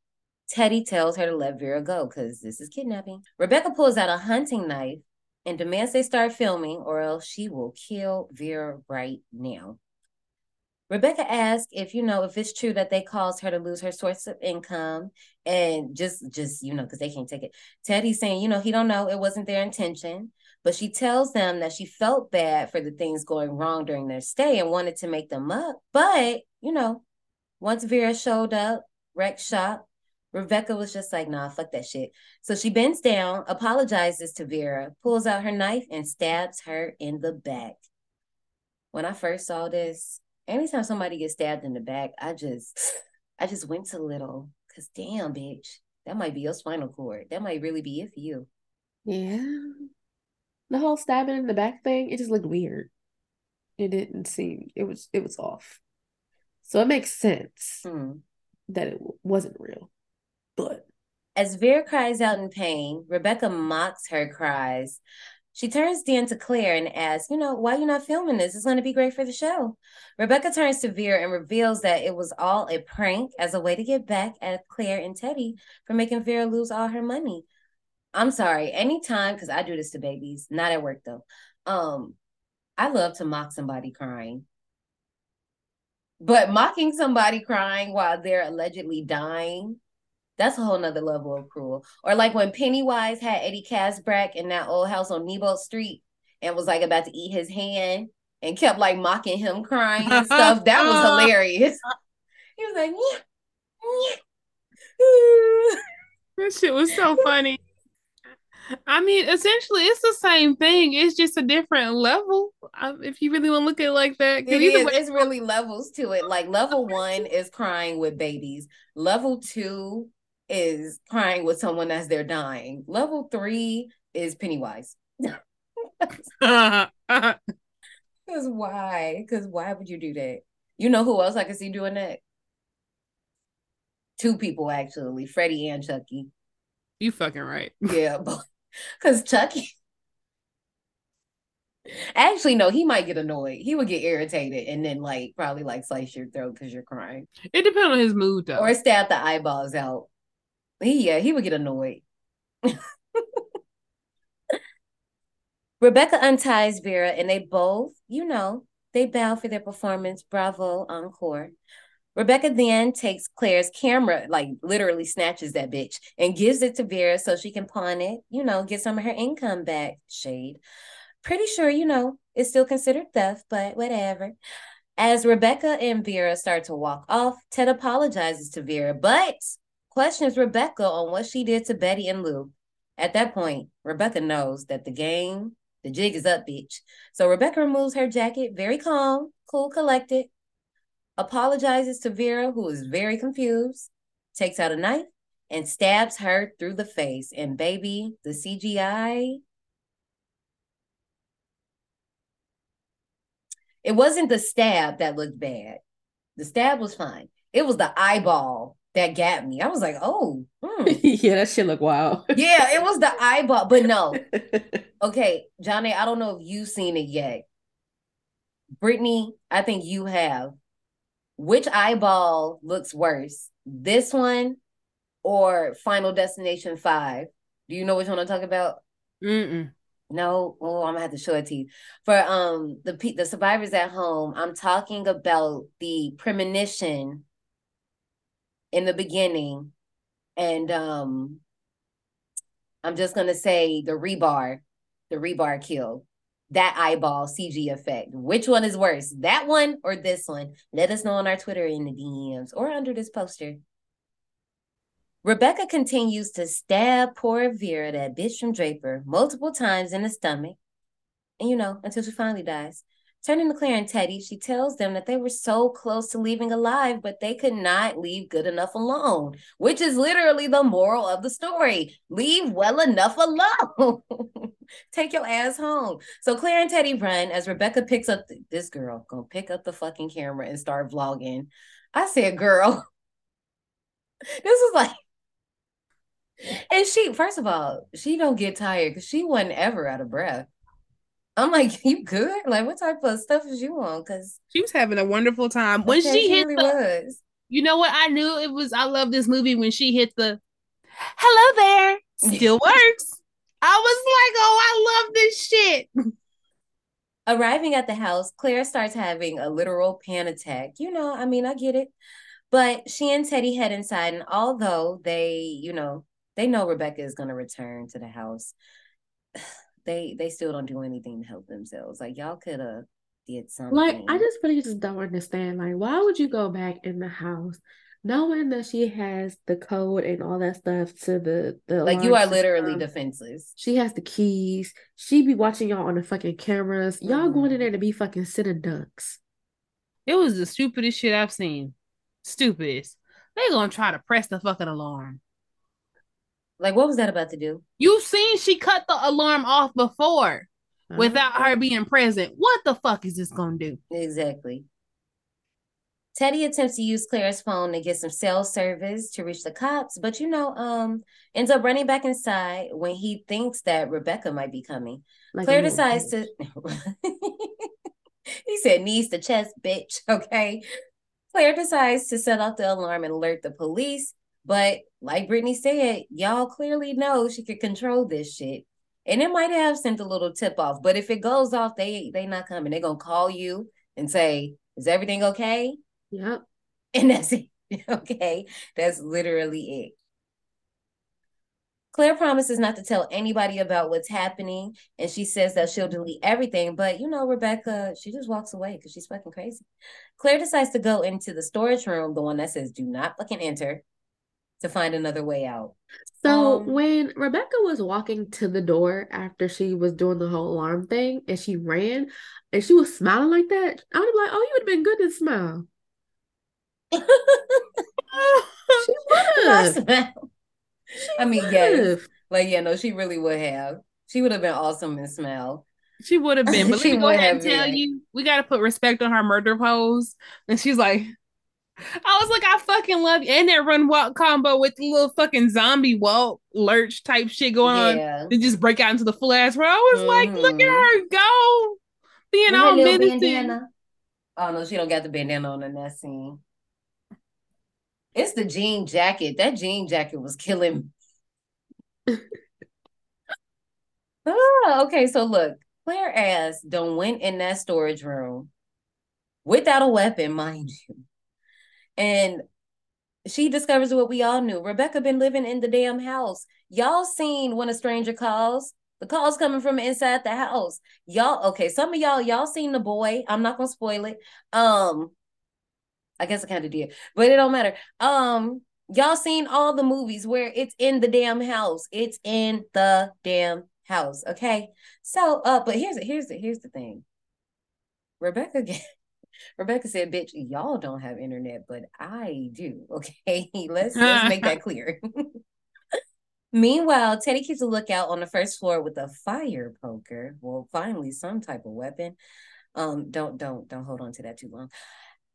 Teddy tells her to let Vera go because this is kidnapping. Rebecca pulls out a hunting knife and demands they start filming, or else she will kill Vera right now. Rebecca asks if you know if it's true that they caused her to lose her source of income and just just you know because they can't take it. Teddy's saying you know he don't know it wasn't their intention, but she tells them that she felt bad for the things going wrong during their stay and wanted to make them up. But you know, once Vera showed up, wrecked shop, Rebecca was just like, nah, fuck that shit. So she bends down, apologizes to Vera, pulls out her knife, and stabs her in the back. When I first saw this, anytime somebody gets stabbed in the back, I just I just went a little. Cause damn, bitch, that might be your spinal cord. That might really be it for you. Yeah. The whole stabbing in the back thing, it just looked weird. It didn't seem it was it was off. So it makes sense Hmm. that it wasn't real. But As Vera cries out in pain, Rebecca mocks her cries. She turns then to Claire and asks, You know, why you not filming this? It's going to be great for the show. Rebecca turns to Vera and reveals that it was all a prank as a way to get back at Claire and Teddy for making Vera lose all her money. I'm sorry, anytime, because I do this to babies, not at work though. Um, I love to mock somebody crying. But mocking somebody crying while they're allegedly dying, that's a whole nother level of cruel. Or like when Pennywise had Eddie Kaspbrak in that old house on Neibolt Street and was like about to eat his hand and kept like mocking him crying and stuff. That was hilarious. He was like, yeah, yeah. That shit was so funny. I mean, essentially, it's the same thing. It's just a different level. Um, if you really want to look at it like that, It either way- It's really levels to it. Like level one is crying with babies. Level two is crying with someone as they're dying. Level three is Pennywise. Because why? Because why would you do that? You know who else I could see doing that? Two people actually, Freddie and Chucky. You fucking right. Yeah, because Chucky. Actually, no, he might get annoyed. He would get irritated and then like probably like slice your throat because you're crying. It depends on his mood though. Or stab the eyeballs out. He yeah, he would get annoyed. Rebecca unties Vera and they both, you know, they bow for their performance. Bravo, encore. Rebecca then takes Claire's camera, like literally snatches that bitch and gives it to Vera so she can pawn it, you know, get some of her income back. Shade. Pretty sure, you know, it's still considered theft, but whatever. As Rebecca and Vera start to walk off, Ted apologizes to Vera, but questions Rebecca on what she did to Betty and Lou. At that point, Rebecca knows that the game, the jig is up, bitch. So Rebecca removes her jacket, very calm, cool, collected, apologizes to Vera, who is very confused, takes out a knife, and stabs her through the face. And baby, the CGI. It wasn't the stab that looked bad. The stab was fine. It was the eyeball that got me. I was like, oh, hmm. yeah, that shit look wild. yeah, it was the eyeball, but no. Okay, Johnny, I don't know if you've seen it yet. Brittany, I think you have. Which eyeball looks worse? This one or Final Destination 5? Do you know which one I'm talking about? Mm-mm. No, oh, I'm gonna have to show it to you. For um the the survivors at home, I'm talking about the premonition in the beginning, and um I'm just gonna say the rebar, the rebar kill. That eyeball CG effect. Which one is worse? That one or this one? Let us know on our Twitter in the DMs or under this poster. Rebecca continues to stab poor Vera, that bitch from Draper, multiple times in the stomach. And you know, until she finally dies. Turning to Claire and Teddy, she tells them that they were so close to leaving alive, but they could not leave good enough alone, which is literally the moral of the story. Leave well enough alone. Take your ass home. So Claire and Teddy run as Rebecca picks up the, this girl, gonna pick up the fucking camera and start vlogging. I said, girl, this is like and she, first of all, she don't get tired because she wasn't ever out of breath. I'm like, you good? Like, what type of stuff is you on? Because she was having a wonderful time when okay, she, she hit really the. was. You know what? I knew it was. I love this movie when she hit the. Hello there. Still works. I was like, oh, I love this shit. Arriving at the house, Claire starts having a literal pan attack. You know, I mean, I get it. But she and Teddy head inside, and although they, you know, they know Rebecca is going to return to the house, they they still don't do anything to help themselves. Like y'all could have did something. Like I just really just don't understand. Like, why would you go back in the house knowing that she has the code and all that stuff to the the like you are alarm literally system? defenseless. She has the keys. She be watching y'all on the fucking cameras. Y'all going in mm-hmm. there to be fucking sitting ducks. It was the stupidest shit I've seen. Stupidest. They gonna try to press the fucking alarm. Like, what was that about to do? You've seen she cut the alarm off before without her being present. What the fuck is this gonna do? Exactly. Teddy attempts to use Claire's phone to get some cell service to reach the cops, but you know, um, ends up running back inside when he thinks that Rebecca might be coming. Like Claire little decides to. he said, "Knees to chest, bitch." Okay. Claire decides to set off the alarm and alert the police, but like Brittany said, y'all clearly know she could control this shit. And it might have sent a little tip off, but if it goes off, they they not coming. They're gonna call you and say, "Is everything okay?" Yep. And that's it. okay, that's literally it. Claire promises not to tell anybody about what's happening, and she says that she'll delete everything. But you know, Rebecca, she just walks away because she's fucking crazy. Claire decides to go into the storage room, the one that says "Do not fucking enter," to find another way out. So Um, when Rebecca was walking to the door after she was doing the whole alarm thing and she ran and she was smiling like that, I would have been like, oh, you would have been good to smile. she would have. I mean, yes. Like, yeah, no, she really would have. She would have been awesome in smell. She would have been, but let me go ahead and tell been. you, we gotta put respect on her murder pose. And she's like, I was like, I fucking love you. And that run walk combo with the little fucking zombie walk lurch type shit going Yeah. on. They just break out into the full ass. I was like, look at Mhm. her go. Being all menacing. bandana. Oh no, she don't got the bandana on in that scene. It's the jean jacket. That jean jacket was killing. me. ah, okay, so look, Claire ass don't went in that storage room without a weapon, mind you. And she discovers what we all knew. Rebecca been living in the damn house. Y'all seen when a stranger calls. The call's coming from inside the house. Y'all, okay, some of y'all, y'all seen the boy. I'm not gonna spoil it. Um, I guess I kind of did, but it don't matter. Um, y'all seen all the movies where it's in the damn house. It's in the damn house. Okay. So uh, but here's it, here's the here's the thing. Rebecca Rebecca said, bitch, y'all don't have internet, but I do. Okay. let's let's make that clear. Meanwhile, Teddy keeps a lookout on the first floor with a fire poker. Well, finally, some type of weapon. Um, don't don't don't hold on to that too long.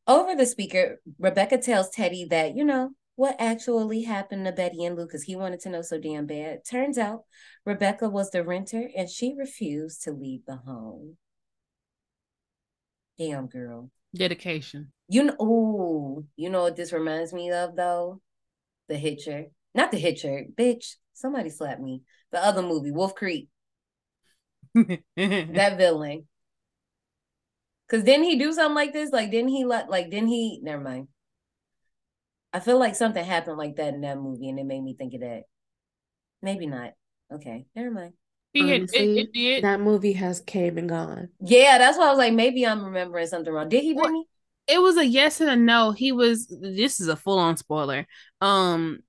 Over the speaker, Rebecca tells Teddy that, you know, what actually happened to Betty and Lucas. He wanted to know so damn bad. Turns out Rebecca was the renter and she refused to leave the home. Damn girl. Dedication. You know, ooh, you know what this reminds me of though? The Hitcher. Not the Hitcher, bitch. Somebody slapped me. The other movie, Wolf Creek. that villain. Cause didn't he do something like this? Like, didn't he let like didn't he never mind. I feel like something happened like that in that movie, and it made me think of that. Maybe not. Okay, never mind. Honestly, that movie has came and gone. Yeah, that's why I was like, maybe I'm remembering something wrong. Did he, Brittany? It was a yes and a no. He was this is a full on spoiler. Um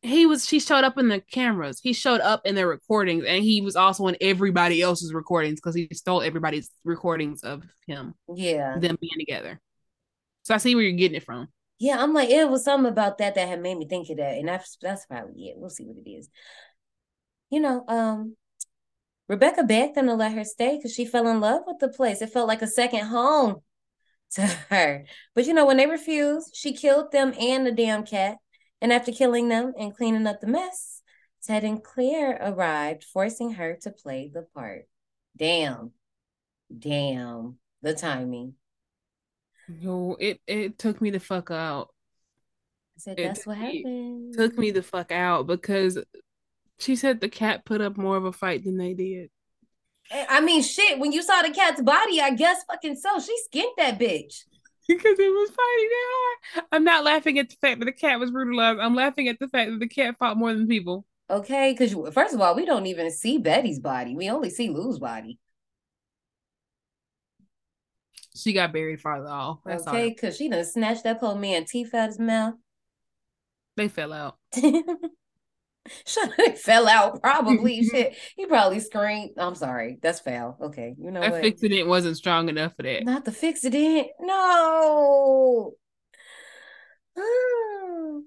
he was she showed up in the cameras. He showed up in their recordings and he was also in everybody else's recordings because he stole everybody's recordings of him. Yeah. Them being together. So I see where you're getting it from. Yeah, I'm like, it was something about that that had made me think of that, and that's that's probably it. We'll see what it is. You know, um, Rebecca begged them to let her stay because she fell in love with the place. It felt like a second home to her. But you know, when they refused, she killed them and the damn cat. And after killing them and cleaning up the mess, Ted and Claire arrived, forcing her to play the part. Damn, damn, the timing. Yo, it it took me the fuck out. I said, It- that's what it happened. Took me the fuck out because she said the cat put up more of a fight than they did. Eh, I mean, shit, when you saw the cat's body, I guess fucking so. She skinned that bitch. because it was fighting that hard. I'm not laughing at the fact that the cat was brutalized. I'm laughing at the fact that the cat fought more than people. Okay, because first of all, we don't even see Betty's body. We only see Lou's body. She got buried farther off. That's okay, because she done snatched that poor man teeth out his mouth. They fell out. Shut fell out, probably. Shit. He probably screamed. I'm sorry. That's foul. Okay. You know That what? Fixodent wasn't strong enough for that. Not the Fixodent. No.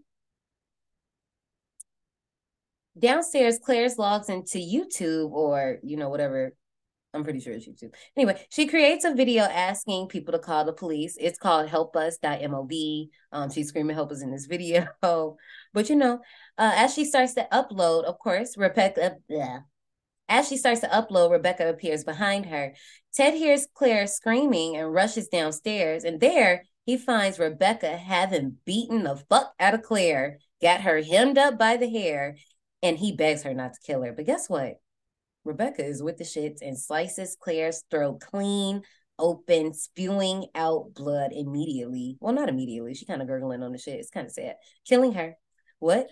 Downstairs, Claire's logs into YouTube or, you know, whatever. I'm pretty sure it's YouTube. Anyway, she creates a video asking people to call the police. It's called help helpus.mov. Um, she's screaming help us in this video. But you know, uh, as she starts to upload, of course, Rebecca blah. As she starts to upload, Rebecca appears behind her. Ted hears Claire screaming and rushes downstairs, and there he finds Rebecca having beaten the fuck out of Claire, got her hemmed up by the hair, and he begs her not to kill her. But guess what? Rebecca is with the shits and slices Claire's throat clean open, spewing out blood immediately. Well, not immediately. She kind of gurgling on the shit. It's kind of sad. Killing her. What?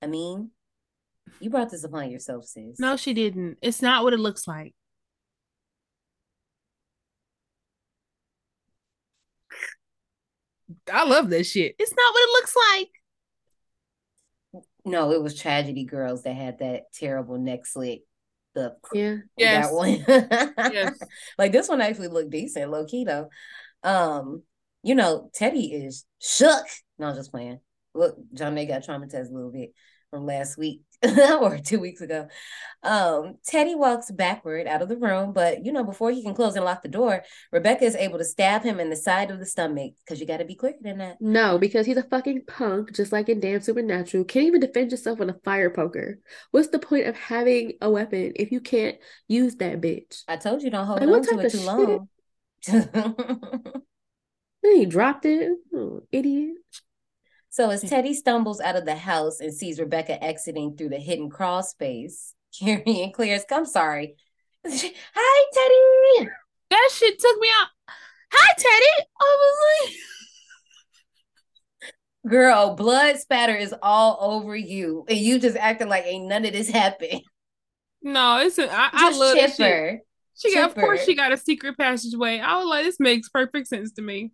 I mean, you brought this upon yourself, sis. No, she didn't. It's not what it looks like. I love that shit. It's not what it looks like. No, it was Tragedy Girls that had that terrible neck slit. The yeah, Yes. that one. Yes. like this one actually looked decent, low key though. Um, you know, Teddy is shook. No, I'm just playing. Look, John May got traumatized a little bit. from last week or two weeks ago. Um, Teddy walks backward out of the room, but you know, before he can close and lock the door, Rebecca is able to stab him in the side of the stomach because you got to be quicker than that. No, because he's a fucking punk, just like in Damn Supernatural. Can't even defend yourself with a fire poker. What's the point of having a weapon if you can't use that bitch? I told you don't hold Like, on to it too shit? long. Then he dropped it. Oh, idiot. So as hmm. Teddy stumbles out of the house and sees Rebecca exiting through the hidden crawl space, Carrie and Claire's, I'm sorry. Hi, Teddy. That shit took me out. Hi, Teddy. I was like, Girl, blood spatter is all over you. And you just acting like ain't none of this happened. no, it's a, I, love chipper. She got, of course, she got a secret passageway. I was like, this makes perfect sense to me.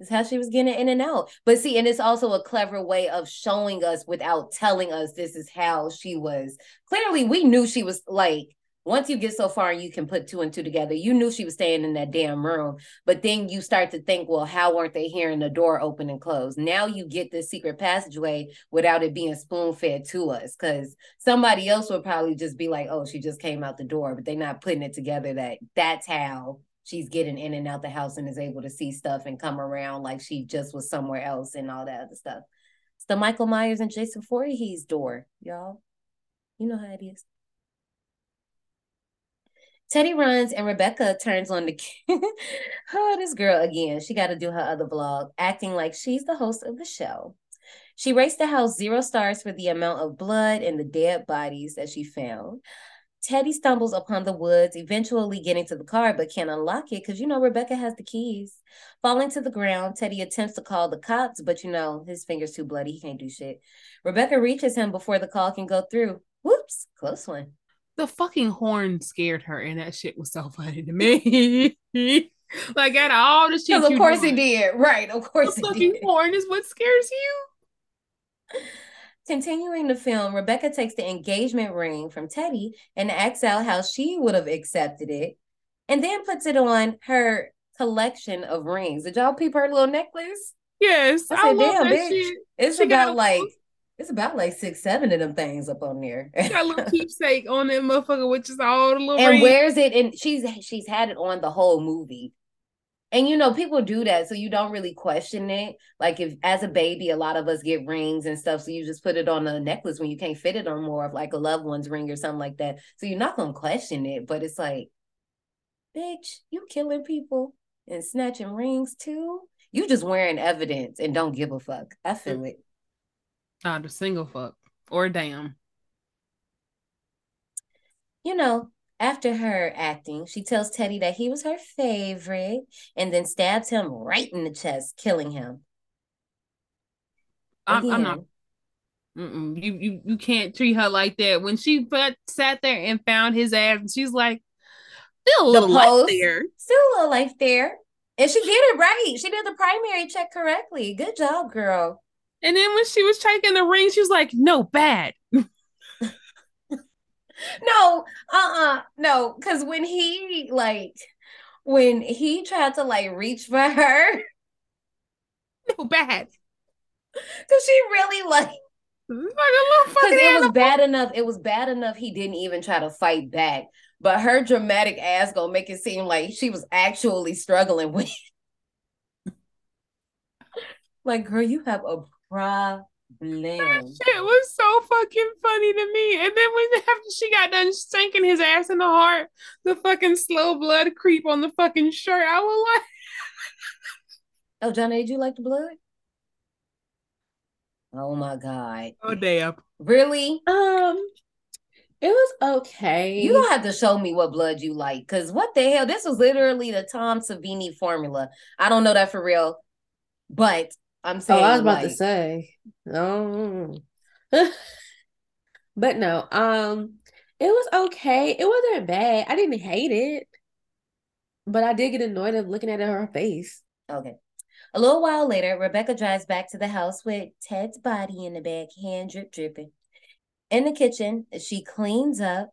That's how she was getting in and out. But see, and it's also a clever way of showing us without telling us this is how she was. Clearly, we knew she was like, once you get so far and you can put two and two together, you knew she was staying in that damn room. But then you start to think, well, how weren't they hearing the door open and close? Now you get this secret passageway without it being spoon fed to us. Cause somebody else would probably just be like, oh, she just came out the door, but they're not putting it together that that's how she's getting in and out the house and is able to see stuff and come around like she just was somewhere else and all that other stuff. It's the Michael Myers and Jason Voorhees door, y'all. You know how it is. Teddy runs and Rebecca turns on the oh, this girl again. She got to do her other vlog, acting like she's the host of the show. She rates the house zero stars for the amount of blood and the dead bodies that she found. Teddy stumbles upon the woods, eventually getting to the car, but can't unlock it because you know Rebecca has the keys. Falling to the ground, Teddy attempts to call the cops, but you know his finger's too bloody. He can't do shit. Rebecca reaches him before the call can go through. Whoops, close one. The fucking horn scared her, and that shit was so funny to me. like out of all the shit, Because of course doing, he did. Right, of course the he fucking did. horn is what scares you. Continuing the film, Rebecca takes the engagement ring from Teddy and asks out how she would have accepted it, and then puts it on her collection of rings. Did y'all peep her little necklace? Yes, I I, said, love damn, bitch. shit. It's She about like it's about like six, seven of them things up on there. She got a little keepsake on that motherfucker, which is all the little and rings. wears it and she's she's had it on the whole movie and you know people do that so you don't really question it. Like if as a baby a lot of us get rings and stuff so you just put it on a necklace when you can't fit it on more of like a loved one's ring or something like that. So you're not gonna question it but it's like bitch you killing people and snatching rings too? You just wearing evidence and don't give a fuck. I feel it. Not a single fuck or damn. you know, after her acting, she tells Teddy that he was her favorite and then stabs him right in the chest, killing him. I'm, I'm not. Mm-mm. You you you can't treat her like that. When she put, sat there and found his ass, she's like, still a little post, there. Still a little life there. And she did it right. She did the primary check correctly. Good job, girl. And then when she was checking the ring, she was like, no, bad. No, uh-uh, no, because when he like when he tried to like reach for her, no bad. Cause she really like like a little Because fucking it was bad enough. It was bad enough he didn't even try to fight back. But her dramatic ass gonna make it seem like she was actually struggling with. like, girl, you have a problem. Shit was so fucking funny to me. And then when after she got done stinking his ass in the heart, the fucking slow blood creep on the fucking shirt, I was like, Oh, Johnny, did you like the blood? Oh my god. oh damn. Really? Um, it was okay. You don't have to show me what blood you like, because what the hell? This was literally the Tom Savini formula. I don't know that for real, but I'm Oh, I was about to say. Oh. but no, um, it was okay. It wasn't bad. I didn't hate it, but I did get annoyed of looking at her face. Okay. A little while later, Rebecca drives back to the house with Ted's body in the back, hand drip dripping. In the kitchen, she cleans up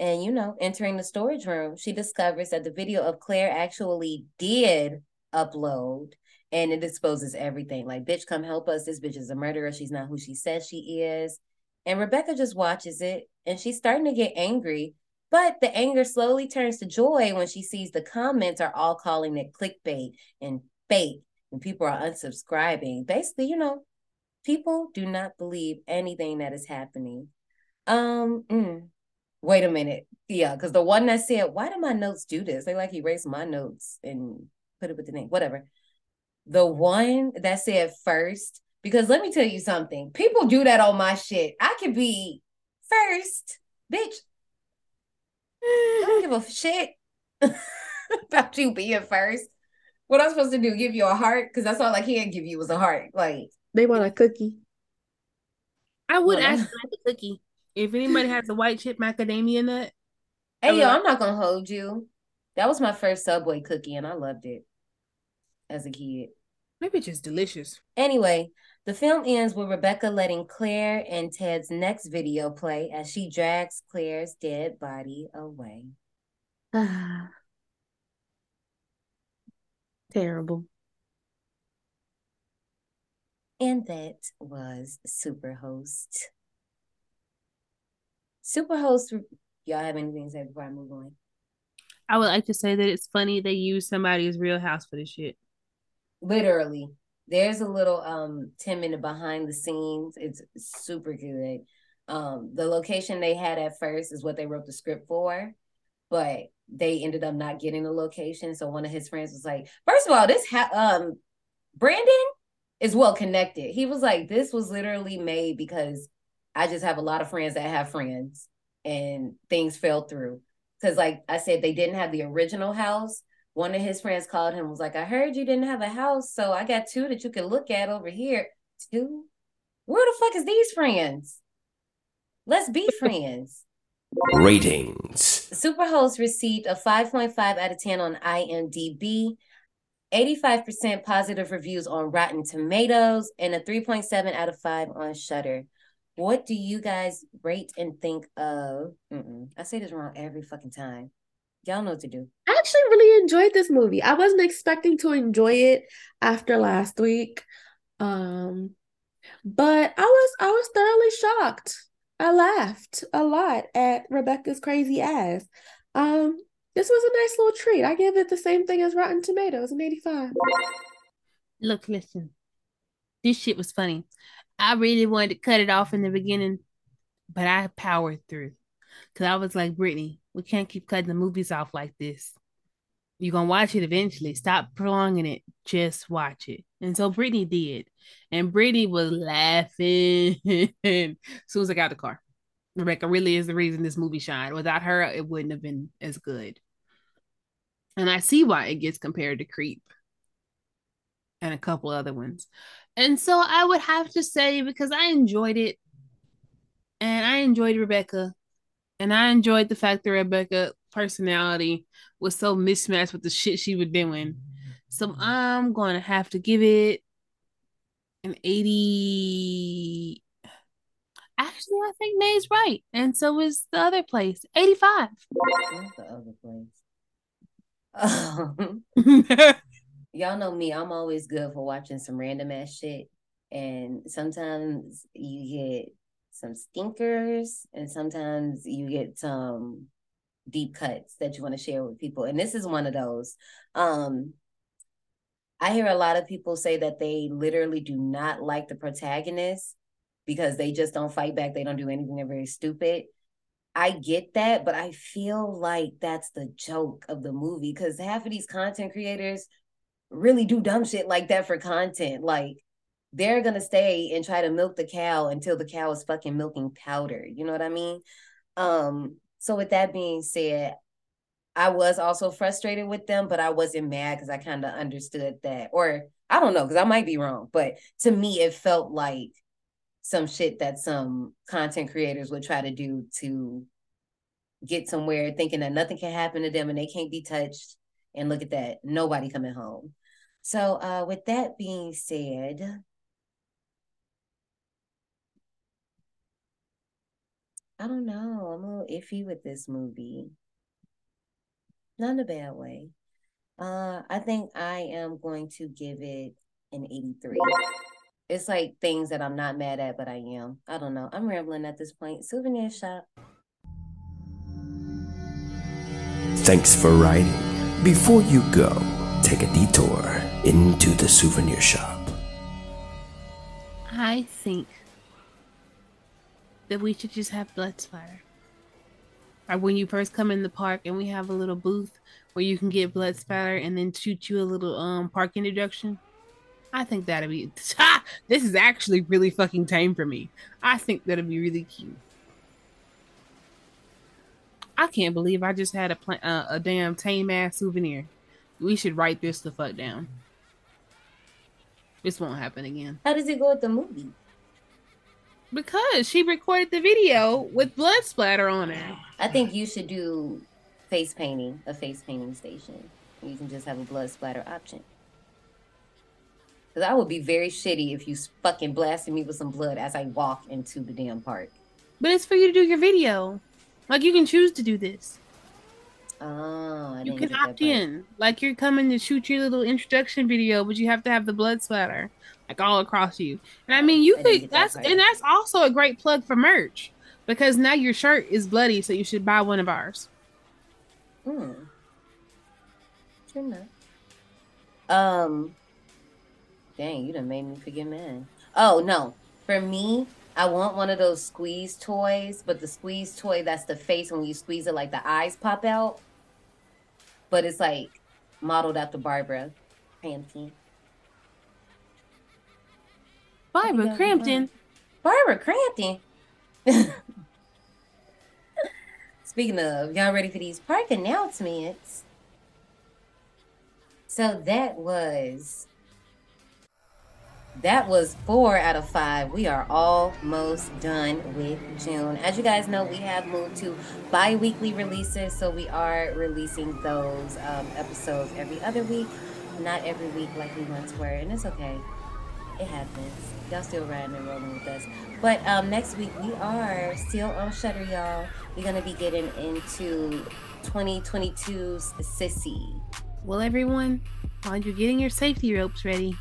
and, you know, entering the storage room, she discovers that the video of Claire actually did upload and it exposes everything. Like, bitch, come help us. This bitch is a murderer. She's not who she says she is. And Rebecca just watches it and she's starting to get angry. But the anger slowly turns to joy when she sees the comments are all calling it clickbait and fake and people are unsubscribing. Basically, you know, people do not believe anything that is happening. Um, mm, wait a minute. Yeah, because the one that said, Why do my notes do this? They like erased my notes and put it with the name, whatever. The one that said first, because let me tell you something, people do that on my shit. I could be first, bitch. I don't give a shit about you being first. What I'm supposed to do? Give you a heart? Because that's all I can give you was a heart. Like they want a cookie. I would ask for a cookie. If anybody has a white chip macadamia nut. Hey yo, I'm not gonna hold you. That was my first Subway cookie, and I loved it as a kid. Maybe just delicious. Anyway, the film ends with Rebecca letting Claire and Ted's next video play as she drags Claire's dead body away. Terrible. And that was Superhost. Superhost, y'all have anything to say before I move on? I would like to say that it's funny they use somebody's real house for this shit. Literally. There's a little um 10 minute behind the scenes. It's super good. Um the location they had at first is what they wrote the script for, but they ended up not getting the location. So one of his friends was like, first of all, this ha- um Brandon is well connected. He was like, this was literally made because I just have a lot of friends that have friends and things fell through. Cause like I said, they didn't have the original house. One of his friends called him, was like, I heard you didn't have a house, so I got two that you can look at over here. Two? Where the fuck is these friends? Let's be friends. Ratings. Superhost received a 5.5 out of 10 on IMDb, 85% positive reviews on Rotten Tomatoes, and a 3.7 out of 5 on Shudder. What do you guys rate and think of? Mm-mm. I say this wrong every fucking time. Y'all know what to do. I actually really enjoyed this movie. I wasn't expecting to enjoy it after last week. Um but I was I was thoroughly shocked. I laughed a lot at Rebecca's crazy ass. Um this was a nice little treat. I give it the same thing as Rotten Tomatoes, an 85. Look, listen. This shit was funny. I really wanted to cut it off in the beginning, but I powered through. Cause I was like, Brittany, we can't keep cutting the movies off like this. You're gonna watch it eventually. Stop prolonging it. Just watch it. And so Brittany did. And Brittany was laughing as soon as I got the car. Rebecca really is the reason this movie shined. Without her, it wouldn't have been as good. And I see why it gets compared to Creep and a couple other ones. And so I would have to say, because I enjoyed it and I enjoyed Rebecca and I enjoyed the fact that Rebecca personality was so mismatched with the shit she was doing. So I'm to have to give it an 80. Actually, I think Nay's right. And so is the other place. 85. What's the other place? Y'all know me. I'm always good for watching some random ass shit. And sometimes you get some stinkers and sometimes you get some deep cuts that you want to share with people and this is one of those. Um i hear a lot of people say that they literally do not like the protagonist because they just don't fight back they don't do anything they're very stupid. I get that but i feel like that's the joke of the movie because half of these content creators really do dumb shit like that for content like they're gonna stay and try to milk the cow until the cow is fucking milking powder. You know what I mean? Um, so with that being said, I was also frustrated with them, but I wasn't mad because I kind of understood that, or I don't know, because I might be wrong, but to me, it felt like some shit that some content creators would try to do to get somewhere thinking that nothing can happen to them and they can't be touched. And look at that, nobody coming home. So, uh, with that being said, I don't know. I'm a little iffy with this movie. Not in a bad way. Uh, I think I am going to give it an 83. it's like things that I'm not mad at, but I am. I don't know. I'm rambling at this point. Souvenir shop. Thanks for riding. Before you go, take a detour into the souvenir shop. I think that we should just have blood splatter. Or when you first come in the park and we have a little booth where you can get blood splatter and then shoot you a little um park introduction. I think that'd be this is actually really fucking tame for me. I think that'd be really cute. I can't believe I just had a pla- uh, a damn tame ass souvenir. We should write this the fuck down. This won't happen again. How does it go with the movie? Because she recorded the video with blood splatter on it. I think you should do face painting, a face painting station. You can just have a blood splatter option. Because I would be very shitty if you fucking blasted me with some blood as I walk into the damn park. But it's for you to do your video. Like you can choose to do this. Oh, I You can opt in. Like you're coming to shoot your little introduction video, but you have to have the blood splatter like all across you. And I mean, you I could get that that's and that's also a great plug for merch because now your shirt is bloody, so you should buy one of ours. Hmm. Sure enough. Um. Dang, you done made me forget mine. Oh no, for me, I want one of those squeeze toys, but the squeeze toy that's the face when you squeeze it, like the eyes pop out. But it's like modeled after Barbara Crampton. Barbara Crampton. Barbara Crampton. Speaking of, y'all ready for these park announcements? So that was that was four out of five. We are almost done with June. As you guys know, we have moved to bi-weekly releases, so we are releasing those um, episodes every other week, not every week like we once were, and it's okay. It happens. Y'all still riding and rolling with us. But um, next week we are still on Shudder, y'all. We're gonna be getting into 2022's Sissy. Well, everyone, while you're getting your safety ropes ready,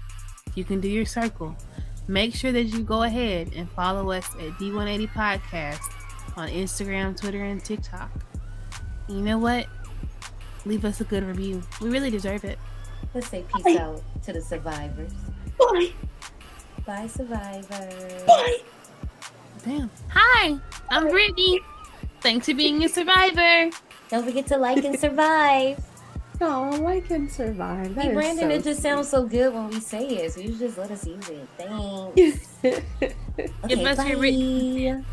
you can do your circle. Make sure that you go ahead and follow us at D180 Podcast on Instagram, Twitter, and TikTok. You know what? Leave us a good review. We really deserve it. Let's say peace out to the survivors. Bye. Bye, survivors. Bye. Damn. Hi, I'm Brittany. Thanks for being a survivor. Don't forget to like and survive. Oh, I can survive. That Hey, Brandon, so it just sweet. sounds so good when we say it, so you just let us use it. Thanks. Give us your bye.